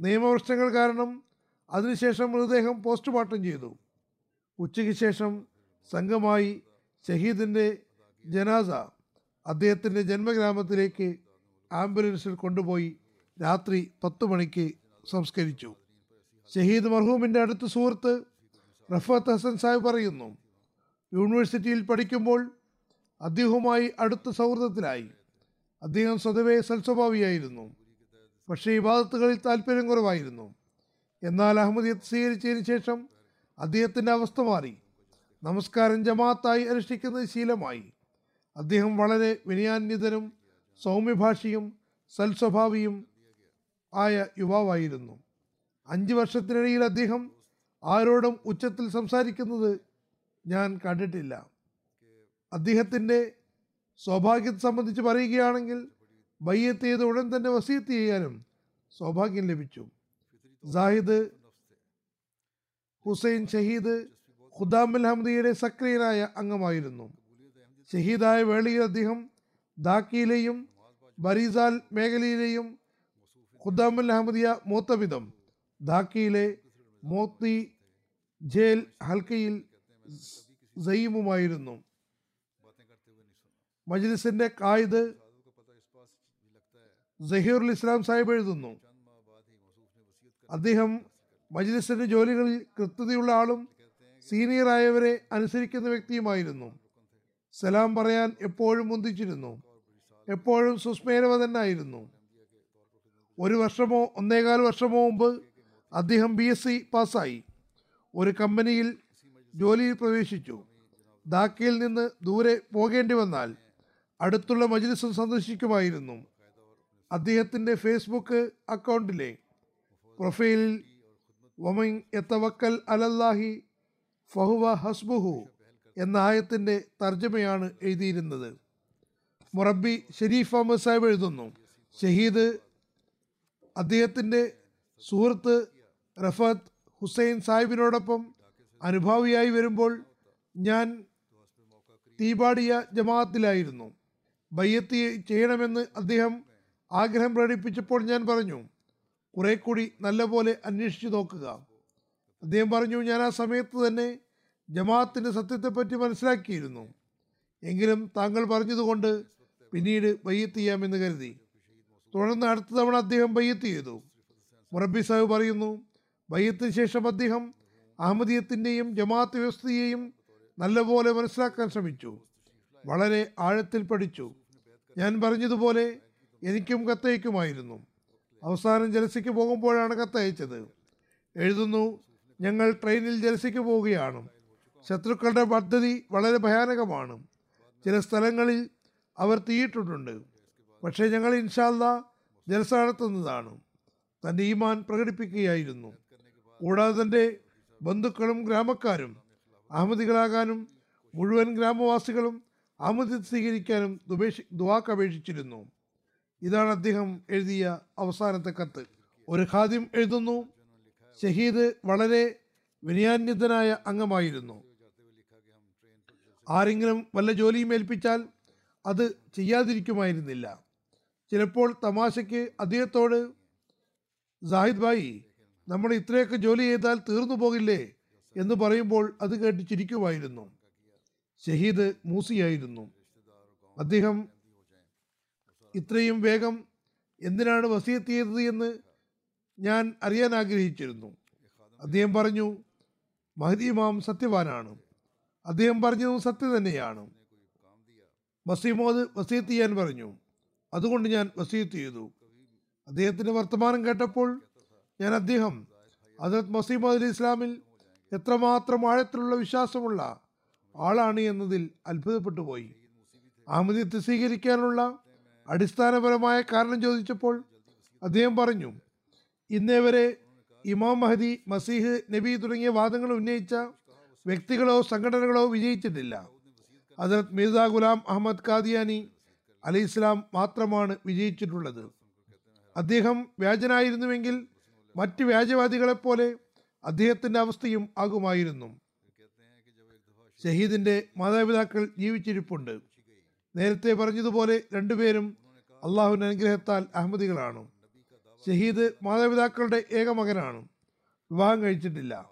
നിയമപ്രശ്നങ്ങൾ കാരണം അതിനുശേഷം മൃതദേഹം പോസ്റ്റ്മോർട്ടം ചെയ്തു. ഉച്ചയ്ക്ക് ശേഷം സംഘമായി ഷഹീദിന്റെ ജനാസ അദ്ദേഹത്തിന്റെ ജന്മഗ്രാമത്തിലേക്ക് ആംബുലൻസിൽ കൊണ്ടുപോയി രാത്രി പത്ത് മണിക്ക് സംസ്കരിച്ചു. ഷഹീദ് മർഹൂമിന്റെ അടുത്ത സുഹൃത്ത് റഫത്ത് ഹസൻ സാഹിബ് പറയുന്നു യൂണിവേഴ്സിറ്റിയിൽ പഠിക്കുമ്പോൾ അദ്ദേഹവുമായി അടുത്ത സൗഹൃദത്തിലായി. അദ്ദേഹം സ്വതവേ സൽസ്വഭാവിയായിരുന്നു പക്ഷേ ഇബാദത്തുകളിൽ താല്പര്യം കുറവായിരുന്നു. എന്നാൽ അഹമ്മദിയത്ത് സ്വീകരിച്ചതിന് ശേഷം അദ്ദേഹത്തിന്റെ അവസ്ഥ മാറി. നമസ്കാരം ജമാഅത്തായി അനുഷ്ഠിക്കുന്നത് ശീലമായി. അദ്ദേഹം വളരെ വിനയാന്യതനും സൗമ്യഭാഷിയും സൽസ്വഭാവിയും ആയ യുവാവായിരുന്നു. അഞ്ച് വർഷത്തിനിടയിൽ അദ്ദേഹം ആരോടും ഉച്ചത്തിൽ സംസാരിക്കുന്നത് ഞാൻ കണ്ടിട്ടില്ല. അദ്ദേഹത്തിന്റെ സൗഭാഗ്യത്തെ സംബന്ധിച്ച് പറയുകയാണെങ്കിൽ ബയ്യത്ത് ചെയ്ത് ഉടൻ തന്നെ വസീത്ത് ചെയ്യാനും സൗഭാഗ്യം ലഭിച്ചു. സാഹിദ് ഹുസൈൻ ഷഹീദ് ഖുദാമുൽ ഹംദിയുടെ സക്രിയനായ അംഗമായിരുന്നു. ഷഹീദായ വേളയിൽ അദ്ദേഹം ദാക്കിയിലെയും ബരീസാൽ മേഖലയിലെയും ഖുദാമുൽ അഹമ്മദിയ മൂത്തവിധം ധാക്കിയിലെ മോത്തി ജയിൽ ഹൽക്കയിൽ സയ്യിമുമായിരുന്നു മജ്ലിസിന്റെ കായിദ് സഹീറുൽ ഇസ്ലാം സാഹിബ് എഴുതുന്നു. അദ്ദേഹം മജ്ലിസിന്റെ ജോലികളിൽ കൃത്യതയുള്ള ആളും സീനിയറായവരെ അനുസരിക്കുന്ന വ്യക്തിയുമായിരുന്നു. സലാം പറയാൻ എപ്പോഴും മുന്തിച്ചിരുന്നു. എപ്പോഴും സുസ്മേരവതനായിരുന്നു. ഒരു വർഷമോ ഒന്നേകാൽ വർഷമോ മുമ്പ് അദ്ദേഹം ബി എസ് സി പാസ്സായി. ഒരു കമ്പനിയിൽ ജോലിയിൽ പ്രവേശിച്ചു. ധാക്കയിൽ നിന്ന് ദൂരെ പോകേണ്ടി വന്നാൽ അടുത്തുള്ള മജ്ലിസും സന്ദർശിക്കുമായിരുന്നു. അദ്ദേഹത്തിന്റെ ഫേസ്ബുക്ക് അക്കൗണ്ടിലെ പ്രൊഫൈലിൽ വമൻ എത്തവക്കൽ അലല്ലാഹി ഫഹുവ ഹസ്ബുഹു എന്ന ആയത്തിന്റെ തർജമയാണ് എഴുതിയിരുന്നത്. മുറബി ഷെരീഫ് അഹമ്മദ് സാഹിബ് എഴുതുന്നു ഷഹീദ് അദ്ദേഹത്തിന്റെ സുഹൃത്ത് റഫത്ത് ഹുസൈൻ സാഹിബിനോടൊപ്പം അനുഭാവിയായി വരുമ്പോൾ ഞാൻ തീപാടിയ ജമാഅത്തിലായിരുന്നു. ബയ്യത്ത് ചെയ്യണമെന്ന് അദ്ദേഹം ആഗ്രഹം പ്രകടിപ്പിച്ചപ്പോൾ ഞാൻ പറഞ്ഞു കുറെ കൂടി നല്ലപോലെ അന്വേഷിച്ചു നോക്കുക. അദ്ദേഹം പറഞ്ഞു ഞാൻ ആ സമയത്ത് തന്നെ ജമാഅത്തിന്റെ സത്യത്തെപ്പറ്റി മനസ്സിലാക്കിയിരുന്നു. എങ്കിലും താങ്കൾ പറഞ്ഞതുകൊണ്ട് പിന്നീട് ബയ്യത്ത് ചെയ്യാമെന്ന് കരുതി. തുടർന്ന് അടുത്ത തവണ അദ്ദേഹം ബയ്യത്ത് ചെയ്തു. മുറബി സാഹിബ് പറയുന്നു ബയ്യത്തിന് ശേഷം അദ്ദേഹം അഹമ്മദീയത്തിന്റെയും ജമാഅത്ത് വ്യവസ്ഥയെയും നല്ലപോലെ മനസ്സിലാക്കാൻ ശ്രമിച്ചു. വളരെ ആഴത്തിൽ പഠിച്ചു. ഞാൻ പറഞ്ഞതുപോലെ എനിക്കും കത്തയക്കുമായിരുന്നു. അവസാനം ജലസയ്ക്ക് പോകുമ്പോഴാണ് കത്തയച്ചത്. എഴുതുന്നു ഞങ്ങൾ ട്രെയിനിൽ ജലസയ്ക്ക് പോവുകയാണ്. ശത്രുക്കളുടെ പദ്ധതി വളരെ ഭയാനകമാണ്. ചില സ്ഥലങ്ങളിൽ അവർ തീയിട്ടിട്ടുണ്ട്. പക്ഷേ ഞങ്ങൾ ഇൻഷാല്ല ജലസ നടത്തുന്നതാണ് തന്റെ ഈമാൻ പ്രകടിപ്പിക്കുകയായിരുന്നു. കൂടാതെ തന്റെ ബന്ധുക്കളും ഗ്രാമക്കാരും അഹമ്മദികളാകാനും മുഴുവൻ ഗ്രാമവാസികളും അഹമ്മദി സ്വീകരിക്കാനും ദുപേക്ഷി ദുവാക്ക് അപേക്ഷിച്ചിരുന്നു. ഇതാണ് അദ്ദേഹം എഴുതിയ അവസാനത്തെ കത്ത്. ഒരു ഖാദിം എഴുതുന്നു. ഷഹീദ് വളരെ വിനയാന്യതനായ അംഗമായിരുന്നു. ആരെങ്കിലും വല്ല ജോലിയും ഏൽപ്പിച്ചാൽ അത് ചെയ്യാതിരിക്കുമായിരുന്നില്ല. ചിലപ്പോൾ തമാശയ്ക്ക് അദ്ദേഹത്തോട് സാഹിദ് ഭായി നമ്മൾ ഇത്രയൊക്കെ ജോലി ചെയ്താൽ തീർന്നു പോകില്ലേ എന്ന് പറയുമ്പോൾ അത് കേട്ട് ചിരിക്കുമായിരുന്നു. ഷഹീദ് മൂസിയായിരുന്നു. അദ്ദേഹം ഇത്രയും വേഗം എന്തിനാണ് വസീയത്ത് ചെയ്തത് എന്ന് ഞാൻ അറിയാൻ ആഗ്രഹിച്ചിരുന്നു. അദ്ദേഹം പറഞ്ഞു മഹദി ഇമാം സത്യവാനാണ്. അദ്ദേഹം പറഞ്ഞതും സത്യം തന്നെയാണ്. വസീമോദ് വസീത്ത് ചെയ്യാൻ പറഞ്ഞു. അതുകൊണ്ട് ഞാൻ വസീത്ത് ചെയ്തു. അദ്ദേഹത്തിന്റെ വർത്തമാനം കേട്ടപ്പോൾ ഞാൻ അദ്ദേഹം. ഹജറത് മസീമദ് അലി ഇസ്ലാമിൽ എത്രമാത്രം ആഴത്തിലുള്ള വിശ്വാസമുള്ള ആളാണ് എന്നതിൽ അത്ഭുതപ്പെട്ടു പോയി. അഹമ്മദിയത്ത് സ്വീകരിക്കാനുള്ള അടിസ്ഥാനപരമായ കാരണം ചോദിച്ചപ്പോൾ അദ്ദേഹം പറഞ്ഞു ഇന്നേ വരെ ഇമാം മഹദി മസീഹ് നബി തുടങ്ങിയ വാദങ്ങൾ ഉന്നയിച്ച വ്യക്തികളോ സംഘടനകളോ വിജയിച്ചിട്ടില്ല. ഹജറത് മിർദ ഗുലാം അഹമ്മദ് കാദിയാനി അലി ഇസ്ലാം മാത്രമാണ് വിജയിച്ചിട്ടുള്ളത്. അദ്ദേഹം വ്യാജനായിരുന്നുവെങ്കിൽ മറ്റ് വ്യാജവാദികളെ പോലെ അദ്ദേഹത്തിന്റെ അവസ്ഥയും ആകുമായിരുന്നു. ഷഹീദിന്റെ മാതാപിതാക്കൾ ജീവിച്ചിരിപ്പുണ്ട്. നേരത്തെ പറഞ്ഞതുപോലെ രണ്ടുപേരും അള്ളാഹുവിന്റെ അനുഗ്രഹത്താൽ അഹമ്മദികളാണ്. ഷഹീദ് മാതാപിതാക്കളുടെ ഏക മകനാണ്. വിവാഹം കഴിച്ചിട്ടില്ല.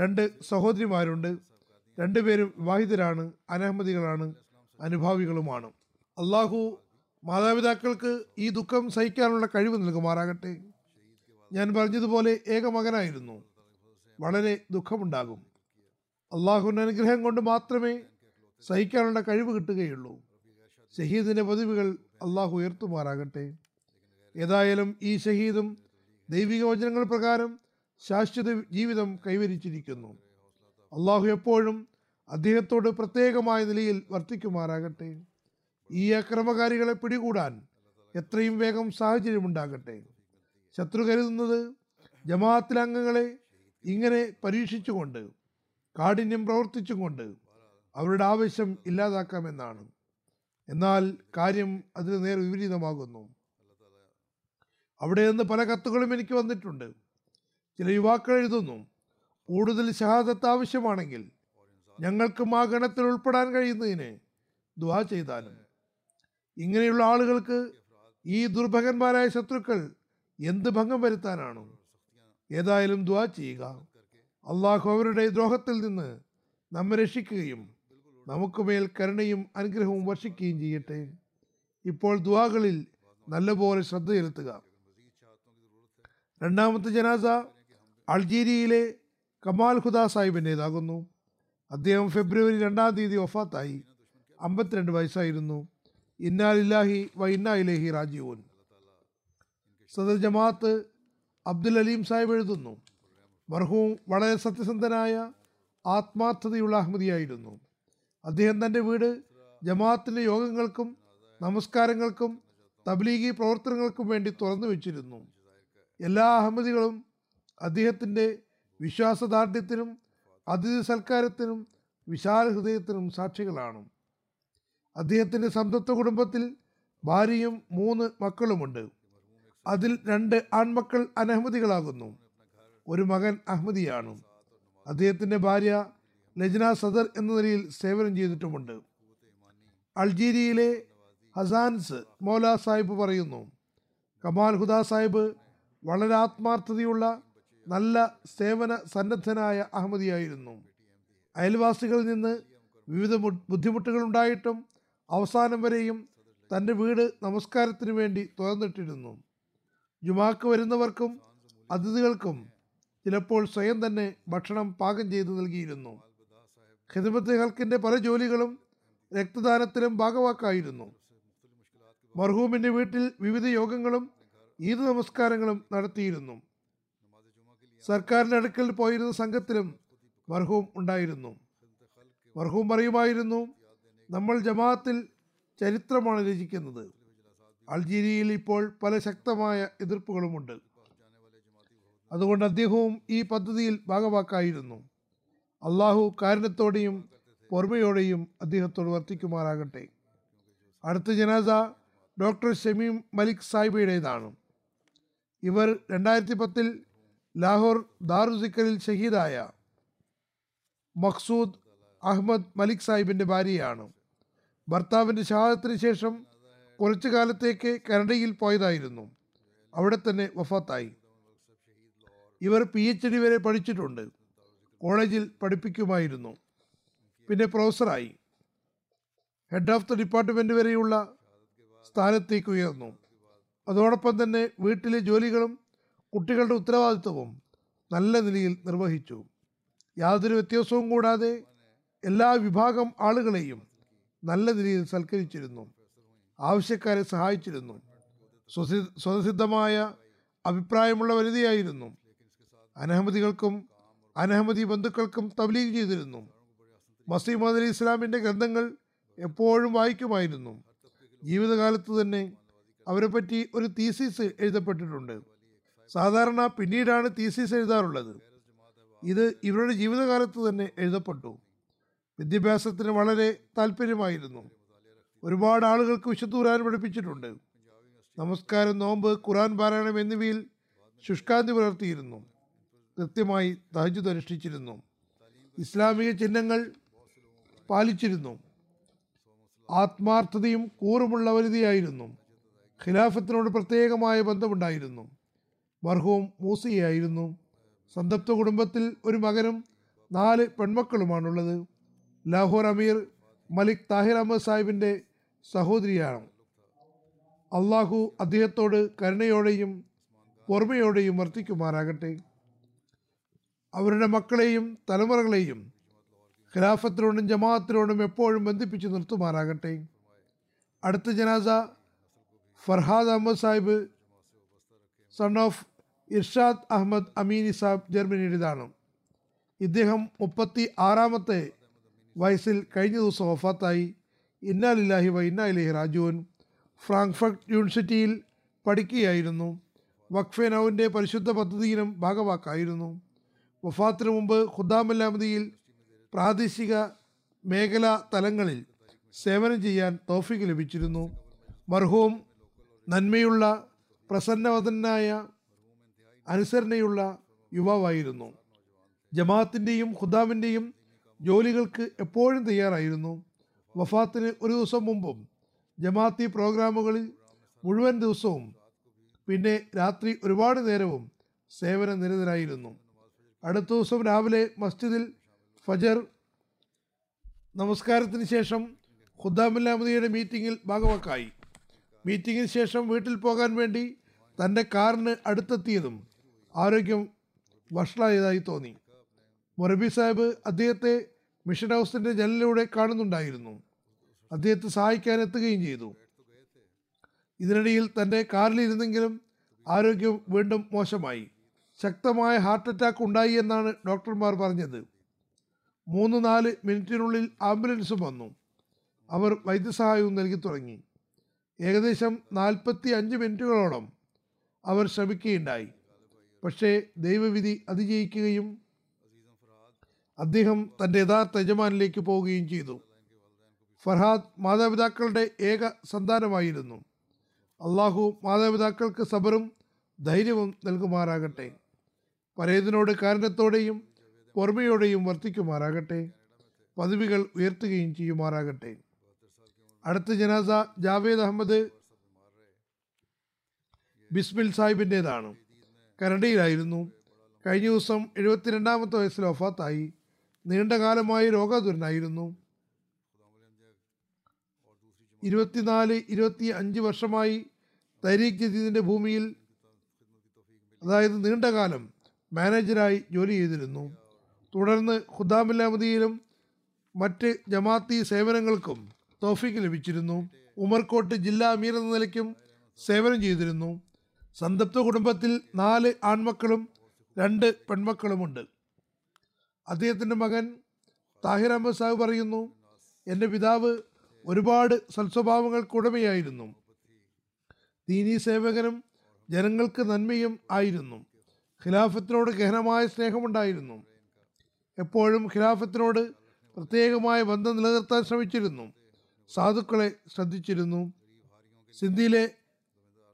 രണ്ട് സഹോദരിമാരുണ്ട്. രണ്ടുപേരും വിവാഹിതരാണ് അനഹമ്മദികളാണ് അനുഭാവികളുമാണ്. അള്ളാഹു മാതാപിതാക്കൾക്ക് ഈ ദുഃഖം സഹിക്കാനുള്ള കഴിവ് നൽകുമാറാകട്ടെ. ഞാൻ പറഞ്ഞതുപോലെ ഏക മകനായിരുന്നു. വളരെ ദുഃഖമുണ്ടാകും. അള്ളാഹുവിന്റെ അനുഗ്രഹം കൊണ്ട് മാത്രമേ സഹിക്കാനുള്ള കഴിവ് കിട്ടുകയുള്ളൂ. ഷഹീദിന്റെ പതിവുകൾ അള്ളാഹു ഉയർത്തുമാറാകട്ടെ. ഏതായാലും ഈ ഷഹീദും ദൈവിക വചനങ്ങൾ പ്രകാരം ശാശ്വത ജീവിതം കൈവരിച്ചിരിക്കുന്നു. അള്ളാഹു എപ്പോഴും അദ്ദേഹത്തോട് പ്രത്യേകമായ നിലയിൽ വർത്തിക്കുമാറാകട്ടെ. ഈ അക്രമകാരികളെ പിടികൂടാൻ എത്രയും വേഗം സാഹചര്യമുണ്ടാകട്ടെ. ശത്രു കരുതുന്നത് ജമാഅത്തിലംഗങ്ങളെ ഇങ്ങനെ പരീക്ഷിച്ചുകൊണ്ട് കാഠിന്യം പ്രവർത്തിച്ചുകൊണ്ട് അവരുടെ ആവശ്യം ഇല്ലാതാക്കാമെന്നാണ്. എന്നാൽ കാര്യം അതിന് നേരെ വിപരീതമാകുന്നു. അവിടെ നിന്ന് പല കത്തുകളും എനിക്ക് വന്നിട്ടുണ്ട്. ചില യുവാക്കൾ എഴുതുന്നു കൂടുതൽ ഷഹാദത്ത് ആവശ്യമാണെങ്കിൽ ഞങ്ങൾക്കും ആ ഗണത്തിൽ ഉൾപ്പെടാൻ കഴിയുന്നതിന് ദുവാ ചെയ്താലും. ഇങ്ങനെയുള്ള ആളുകൾക്ക് ഈ ദുർഭകന്മാരായ ശത്രുക്കൾ എന്ത് ഭംഗം വരുത്താനാണ്? ഏതായാലും ദ്വാ ചെയ്യുക. അള്ളാഹു അവരുടെ ദ്രോഹത്തിൽ നിന്ന് നമ്മെ രക്ഷിക്കുകയും നമുക്കുമേൽ കരുണയും അനുഗ്രഹവും വർഷിക്കുകയും ചെയ്യട്ടെ. ഇപ്പോൾ ദ്വാകളിൽ നല്ലപോലെ ശ്രദ്ധ ചെലുത്തുക. രണ്ടാമത്തെ ജനാസ അൾജീരിയയിലെ കമാൽ ഖുദാ സാഹിബിന്റേതാകുന്നു. അദ്ദേഹം ഫെബ്രുവരി രണ്ടാം തീയതി ഒഫാത്തായി അമ്പത്തിരണ്ട് വയസ്സായിരുന്നു. ഇന്നാലില്ലാഹി വ ഇന്നാ ഇലേഹി റാജീവൻ സദർ ജമാഅത്ത് അബ്ദുൽ അലീം സാഹിബ് എഴുതുന്നു. മർഹൂം വളരെ സത്യസന്ധനായ ആത്മാർത്ഥതയുള്ള അഹമ്മദിയായിരുന്നു. അദ്ദേഹം തന്റെ വീട് ജമാഅത്തിന്റെ യോഗങ്ങൾക്കും നമസ്കാരങ്ങൾക്കും തബ്ലീഗി പ്രവർത്തനങ്ങൾക്കും വേണ്ടി തുറന്നു വെച്ചിരുന്നു. എല്ലാ അഹമ്മദികളും അദ്ദേഹത്തിന്റെ വിശ്വാസദാർഢ്യത്തിനും അതിഥി സൽക്കാരത്തിനും വിശാല ഹൃദയത്തിനും സാക്ഷികളാണ്. അദ്ദേഹത്തിന്റെ സംതൃപ്ത കുടുംബത്തിൽ ഭാര്യയും മൂന്ന് മക്കളുമുണ്ട്. അതിൽ രണ്ട് ആൺമക്കൾ അനഹമതികളാകുന്നു ഒരു മകൻ അഹമ്മദിയാണ് അദ്ദേഹത്തിന്റെ ഭാര്യ ലജ്ന സദർ എന്ന നിലയിൽ സേവനം ചെയ്തിട്ടുമുണ്ട്. അൾജീരിയയിലെ ഹസാൻസ് മൗല സാഹിബ് പറയുന്നു കമാൽ ഹുദാ സാഹിബ് വളരെ ആത്മാർത്ഥതയുള്ള നല്ല സേവന സന്നദ്ധനായ അഹമ്മദിയായിരുന്നു അയൽവാസികളിൽ നിന്ന് വിവിധ ബുദ്ധിമുട്ടുകൾ ഉണ്ടായിട്ടും അവസാനം വരെയും തന്റെ വീട് നമസ്കാരത്തിന് വേണ്ടി തുറന്നിട്ടിരുന്നു. ജുമാക്ക് വരുന്നവർക്കും അതിഥികൾക്കും ചിലപ്പോൾ സ്വയം തന്നെ ഭക്ഷണം പാകം ചെയ്തു നൽകിയിരുന്നു. ഖിദ്മത്ത് ഹൽക്കിന്റെ പല ജോലികളും രക്തദാനത്തിലും ഭാഗവാക്കായിരുന്നു. മർഹൂമിന്റെ വീട്ടിൽ വിവിധ യോഗങ്ങളും ഈദ് നമസ്കാരങ്ങളും നടത്തിയിരുന്നു. സർക്കാരിന്റെ അടുക്കൽ പോയിരുന്ന സംഘത്തിലും മർഹൂം ഉണ്ടായിരുന്നു. മർഹൂം പറയുമായിരുന്നു നമ്മൾ ജമാഅത്തിൽ ചരിത്രമാണ് രചിക്കുന്നത്. അൾജീരിയയിൽ ഇപ്പോൾ പല ശക്തമായ എതിർപ്പുകളുമുണ്ട്. അതുകൊണ്ട് അദ്ദേഹവും ഈ പദ്ധതിയിൽ ഭാഗവാക്കായിരുന്നു. അള്ളാഹു കാരണത്തോടെയും പൊറുമയോടെയും അദ്ദേഹത്തോട് വർത്തിക്കുമാറാകട്ടെ. അടുത്ത ജനാസ ഡോക്ടർ ഷമീം മലിക് സാഹിബയുടേതാണ്. ഇവർ രണ്ടായിരത്തി പത്തിൽ ലാഹോർ ദാറുസിക്കലിൽ ഷഹീദായ മഖ്സൂദ് അഹമ്മദ് മലിക് സാഹിബിന്റെ ഭാര്യയാണ്. ഭർത്താവിന്റെ ഷഹാദത്തിന് ശേഷം കുറച്ചു കാലത്തേക്ക് കാനഡയിൽ പോയതായിരുന്നു. അവിടെ തന്നെ വഫാത്തായി. ഇവർ പി എച്ച് ഡി വരെ പഠിച്ചിട്ടുണ്ട്. കോളേജിൽ പഠിപ്പിക്കുമായിരുന്നു. പിന്നെ പ്രൊഫസറായി. ഹെഡ് ഓഫ് ദ ഡിപ്പാർട്ട്മെന്റ് വരെയുള്ള സ്ഥാനത്തേക്ക് ഉയർന്നു. അതോടൊപ്പം തന്നെ വീട്ടിലെ ജോലികളും കുട്ടികളുടെ ഉത്തരവാദിത്വവും നല്ല നിലയിൽ നിർവഹിച്ചു. യാതൊരു വ്യത്യാസവും കൂടാതെ എല്ലാ വിഭാഗം ആളുകളെയും നല്ല നിലയിൽ സൽക്കരിച്ചിരുന്നു. ആവശ്യക്കാരെ സഹായിച്ചിരുന്നു. സ്വസി സ്വതസിദ്ധമായ അഭിപ്രായമുള്ള വനിതയായിരുന്നു അനഹമ്മദികൾക്കും അനഹമ്മദി ബന്ധുക്കൾക്കും തബ്ലീഗ് ചെയ്തിരുന്നു. മസീമദ് അലി ഇസ്ലാമിന്റെ ഗ്രന്ഥങ്ങൾ എപ്പോഴും വായിക്കുമായിരുന്നു. ജീവിതകാലത്ത് തന്നെ അവരെപ്പറ്റി ഒരു തീസിസ് എഴുതപ്പെട്ടിട്ടുണ്ട്. സാധാരണ പിന്നീടാണ് തീസിസ് എഴുതാറുള്ളത്. ഇത് ഇവരുടെ ജീവിതകാലത്ത് തന്നെ എഴുതപ്പെട്ടു. വിദ്യാഭ്യാസത്തിന് വളരെ താല്പര്യമായിരുന്നു. ഒരുപാട് ആളുകൾക്ക് വിശുദ്ധ ഖുർആൻ പഠിപ്പിച്ചിട്ടുണ്ട്. നമസ്കാരം നോമ്പ് ഖുർആൻ പാരായണം എന്നിവയിൽ ശുഷ്കാന്തി പുലർത്തിയിരുന്നു. കൃത്യമായി തഹജുദ് അനുഷ്ഠിച്ചിരുന്നു. ഇസ്ലാമിക ചിഹ്നങ്ങൾ പാലിച്ചിരുന്നു. ആത്മാർത്ഥതയും കൂറുമുള്ള വനിതയായിരുന്നു ഖിലാഫത്തിനോട് പ്രത്യേകമായ ബന്ധമുണ്ടായിരുന്നു. മർഹൂം മൂസിയായിരുന്നു സന്തപ്ത കുടുംബത്തിൽ ഒരു മകനും നാല് പെൺമക്കളുമാണുള്ളത്. ലാഹോർ അമീർ മലിക് താഹിർ അഹമ്മദ് സാഹിബിന്റെ സഹോദരിയാണ്. അള്ളാഹു അദ്ദേഹത്തോട് കരുണയോടെയും ഓർമ്മയോടെയും വർത്തിക്കുമാറാകട്ടെ. അവരുടെ മക്കളെയും തലമുറകളെയും ഖിലാഫത്തിനോടും ജമാഅത്തിനോടും എപ്പോഴും ബന്ധിപ്പിച്ച് നിർത്തുമാറാകട്ടെ. അടുത്ത ജനാസ ഫർഹാദ് അഹമ്മദ് സാഹിബ് സൺ ഓഫ് ഇർഷാദ് അഹമ്മദ് അമീനി സാബ് ജർമ്മനിയുടേതാണ്. ഇദ്ദേഹം മുപ്പത്തി ആറാമത്തെ വയസ്സിൽ കഴിഞ്ഞ ദിവസം വഫാത്തായി. ഇന്നാലില്ലാഹി വ രാജുവൻ ഫ്രാങ്ക്ഫർട്ട് യൂണിവേഴ്സിറ്റിയിൽ പഠിക്കുകയായിരുന്നു. വഖ്ഫെനൌവിന്റെ പരിശുദ്ധ പദ്ധതിയിലും ഭാഗവാക്കായിരുന്നു. വഫാത്തിന് മുമ്പ് ഖുദ്ദാമല്ലാമതിയിൽ പ്രാദേശിക മേഖലാ തലങ്ങളിൽ സേവനം ചെയ്യാൻ തോഫിക്ക് ലഭിച്ചിരുന്നു. മർഹൂം നന്മയുള്ള പ്രസന്നവതനായ അനുസരണയുള്ള യുവാവായിരുന്നു. ജമാഅത്തിന്റെയും ഖുദാമിന്റെയും ജോലികൾക്ക് എപ്പോഴും തയ്യാറായിരുന്നു. വഫാത്തിന് ഒരു ദിവസം മുമ്പും ജമാഅത്തി പ്രോഗ്രാമുകളിൽ മുഴുവൻ ദിവസവും പിന്നെ രാത്രി ഒരുപാട് നേരവും സേവന നിരതരായിരുന്നു. അടുത്ത ദിവസം രാവിലെ മസ്ജിദിൽ ഫജർ നമസ്കാരത്തിന് ശേഷം ഖുദ്ദാമില്ലാമതിയുടെ മീറ്റിങ്ങിൽ ഭാഗവാക്കായി. മീറ്റിങ്ങിന് ശേഷം വീട്ടിൽ പോകാൻ വേണ്ടി തന്റെ കാറിന് അടുത്തെത്തിയതും ആരോഗ്യം വഷളായതായി തോന്നി. മൊറബി സാഹിബ് അദ്ദേഹത്തെ മിഷൻ ഹൗസിന്റെ ജനലിലൂടെ കാണുന്നുണ്ടായിരുന്നു. അദ്ദേഹത്തെ സഹായിക്കാൻ എത്തുകയും ചെയ്തു. ഇതിനിടയിൽ തന്റെ കാറിലിരുന്നെങ്കിലും ആരോഗ്യം വീണ്ടും മോശമായി. ശക്തമായ ഹാർട്ട് അറ്റാക്ക് ഉണ്ടായി എന്നാണ് ഡോക്ടർമാർ പറഞ്ഞത്. മൂന്ന് നാല് മിനിറ്റിനുള്ളിൽ ആംബുലൻസും വന്നു. അവർ വൈദ്യസഹായവും നൽകി തുടങ്ങി. ഏകദേശം നാൽപ്പത്തി അഞ്ച് മിനിറ്റുകളോളം അവർ ശ്രമിക്കുകയുണ്ടായി. പക്ഷേ ദൈവവിധി അതിജയിക്കുകയും അദ്ദേഹം തന്റെ യഥാർത്ഥ യജമാനിലേക്ക് പോവുകയും ചെയ്തു. ഫർഹാദ് മാതാപിതാക്കളുടെ ഏക സന്താനമായിരുന്നു. അള്ളാഹു മാതാപിതാക്കൾക്ക് സബറും ധൈര്യവും നൽകുമാറാകട്ടെ. പരേതിനോട് കാരണത്തോടെയും ഓർമ്മയോടെയും വർത്തിക്കുമാറാകട്ടെ. പദവികൾ ഉയർത്തുകയും ചെയ്യുമാറാകട്ടെ. അടുത്ത ജനാസ ജാവേദ് അഹമ്മദ് ബിസ്മിൽ സാഹിബിന്റേതാണ്. കനഡയിലായിരുന്നു കഴിഞ്ഞ ദിവസം എഴുപത്തിരണ്ടാമത്തെ വയസ്സിൽ ഒഫാത്തായി നീണ്ടകാലമായി രോഗാതുരനായിരുന്നു. ഇരുപത്തിനാല് ഇരുപത്തി അഞ്ച് വർഷമായി തരീഖ് ജദീദിന്റെ ഭൂമിയിൽ അതായത് നീണ്ടകാലം മാനേജരായി ജോലി ചെയ്തിരുന്നു. തുടർന്ന് ഖുദാമില്ലാമതിയിലും മറ്റ് ജമാഅത്തി സേവനങ്ങൾക്കും തോഫിക്ക് ലഭിച്ചിരുന്നു. ഉമർകോട്ട് ജില്ലാ അമീർ എന്ന നിലയ്ക്കും സേവനം ചെയ്തിരുന്നു. സന്തപ്ത കുടുംബത്തിൽ നാല് ആൺമക്കളും രണ്ട് പെൺമക്കളുമുണ്ട്. അദ്ദേഹത്തിന്റെ മകൻ താഹിർ അഹമ്മദ് സാഹിബ് പറയുന്നു എന്റെ പിതാവ് ഒരുപാട് സൽസ്വഭാവങ്ങൾക്കുടമയായിരുന്നു ദീനീ സേവകനും ജനങ്ങൾക്ക് നന്മയും ആയിരുന്നു. ഖിലാഫത്തിനോട് ഗഹനമായ സ്നേഹമുണ്ടായിരുന്നു. എപ്പോഴും ഖിലാഫത്തിനോട് പ്രത്യേകമായ ബന്ധം നിലനിർത്താൻ ശ്രമിച്ചിരുന്നു. സാധുക്കളെ ശ്രദ്ധിച്ചിരുന്നു. സിന്ധിയിലെ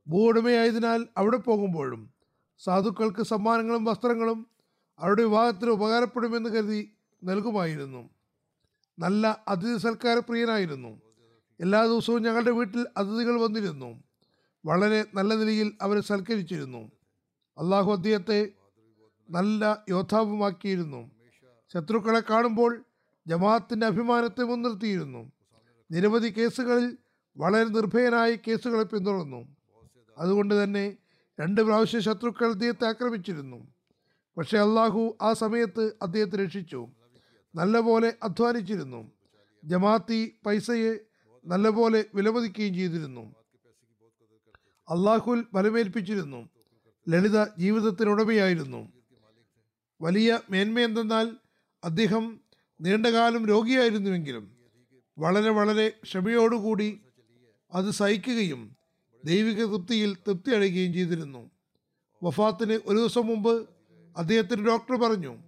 ഭൂവുടമയായതിനാൽ അവിടെ പോകുമ്പോഴും സാധുക്കൾക്ക് സമ്മാനങ്ങളും വസ്ത്രങ്ങളും അവരുടെ വിവാഹത്തിന് ഉപകാരപ്പെടുമെന്ന് കരുതി നൽകുമായിരുന്നു. നല്ല അതിഥി സൽക്കാരപ്രിയനായിരുന്നു എല്ലാ ദിവസവും ഞങ്ങളുടെ വീട്ടിൽ അതിഥികൾ വന്നിരുന്നു. വളരെ നല്ല നിലയിൽ അവരെ സൽക്കരിച്ചിരുന്നു. അള്ളാഹു അദ്ദേഹത്തെ നല്ല യോദ്ധാവുമാക്കിയിരുന്നു. ശത്രുക്കളെ കാണുമ്പോൾ ജമാഅത്തിന്റെ അഭിമാനത്തെ മുൻനിർത്തിയിരുന്നു. നിരവധി കേസുകളിൽ വളരെ നിർഭയനായി കേസുകളെ പിന്തുടർന്നു. അതുകൊണ്ട് തന്നെ രണ്ട് പ്രാവശ്യം ശത്രുക്കൾ അദ്ദേഹത്തെ ആക്രമിച്ചിരുന്നു. പക്ഷേ അള്ളാഹു ആ സമയത്ത് അദ്ദേഹത്തെ രക്ഷിച്ചു. നല്ലപോലെ അധ്വാനിച്ചിരുന്നു. ജമാഅത്തി പൈസയെ നല്ലപോലെ വിലമതിക്കുകയും ചെയ്തിരുന്നു. അള്ളാഹുൽ ബലമേൽപ്പിച്ചിരുന്നു. ലളിത ജീവിതത്തിനുടമയായിരുന്നു. വലിയ മേന്മ എന്തെന്നാൽ അദ്ദേഹം നീണ്ടകാലം രോഗിയായിരുന്നുവെങ്കിലും വളരെ വളരെ ക്ഷമയോടുകൂടി അത് സഹിക്കുകയും ദൈവിക തൃപ്തിയിൽ തൃപ്തി അടയുകയും ചെയ്തിരുന്നു. വഫാത്തിന് ഒരു ദിവസം മുമ്പ് അദ്ദേഹത്തിന് ഡോക്ടർ പറഞ്ഞു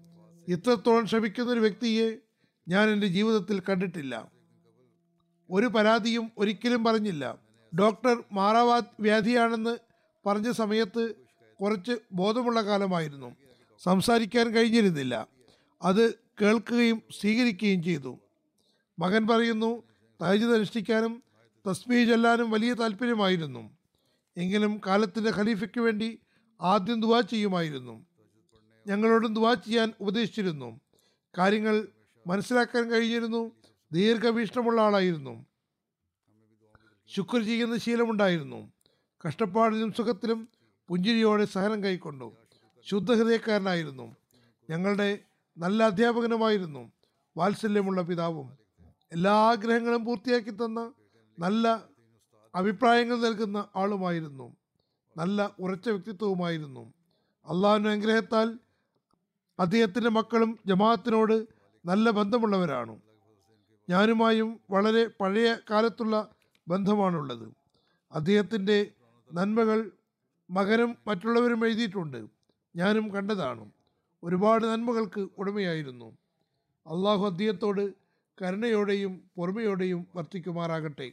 ഇത്രത്തോളം ക്ഷമിക്കുന്ന ഒരു വ്യക്തിയെ ഞാൻ എന്റെ ജീവിതത്തിൽ കണ്ടിട്ടില്ല. ഒരു പരാതിയും ഒരിക്കലും പറഞ്ഞില്ല. ഡോക്ടർ മാറാവാ വ്യാധിയാണെന്ന് പറഞ്ഞ സമയത്ത് കുറച്ച് ബോധമുള്ള കാലമായിരുന്നു. സംസാരിക്കാൻ കഴിഞ്ഞിരുന്നില്ല. അത് കേൾക്കുകയും സ്വീകരിക്കുകയും ചെയ്തു. മകൻ പറയുന്നു തഹജിദ് അനുഷ്ഠിക്കാനും തസ്മീ ചൊല്ലാനും വലിയ താല്പര്യമായിരുന്നു. എങ്കിലും കാലത്തിന്റെ ഖലീഫയ്ക്ക് വേണ്ടി ആദ്യം ദുവാ ചെയ്യുമായിരുന്നു. ഞങ്ങളോടും ദുവാ ചെയ്യാൻ ഉപദേശിച്ചിരുന്നു. കാര്യങ്ങൾ മനസ്സിലാക്കാൻ കഴിഞ്ഞിരുന്നു. ദീർഘവീക്ഷണമുള്ള ആളായിരുന്നു. ശുക്ർ ചെയ്യുന്ന ശീലമുണ്ടായിരുന്നു. കഷ്ടപ്പാടിലും സുഖത്തിലും പുഞ്ചിരിയോടെ സഹനം കൈക്കൊണ്ടു. ശുദ്ധഹൃദയക്കാരനായിരുന്നു. ഞങ്ങളുടെ നല്ല അധ്യാപകനുമായിരുന്നു. വാത്സല്യമുള്ള പിതാവും എല്ലാ ആഗ്രഹങ്ങളും പൂർത്തിയാക്കി തന്ന നല്ല അഭിപ്രായങ്ങൾ നൽകുന്ന ആളുമായിരുന്നു. നല്ല ഉറച്ച വ്യക്തിത്വവുമായിരുന്നു. അള്ളാഹുവിന്റെ അനുഗ്രഹത്താൽ അദ്ദേഹത്തിന്റെ മക്കളും ജമാഅത്തിനോട് നല്ല ബന്ധമുള്ളവരാണ്. ഞാനുമായും വളരെ പഴയ കാലത്തുള്ള ബന്ധമാണുള്ളത്. അദ്ദേഹത്തിന്റെ നന്മകൾ മകനും മറ്റുള്ളവരും എഴുതിയിട്ടുണ്ട്. ഞാനും കണ്ടതാണ്. ഒരുപാട് നന്മകൾക്ക് ഉടമയായിരുന്നു. അള്ളാഹു അദ്ദേഹത്തോട് കരുണയോടെയും പൊറുമയോടെയും വർത്തിക്കുമാറാകട്ടെ.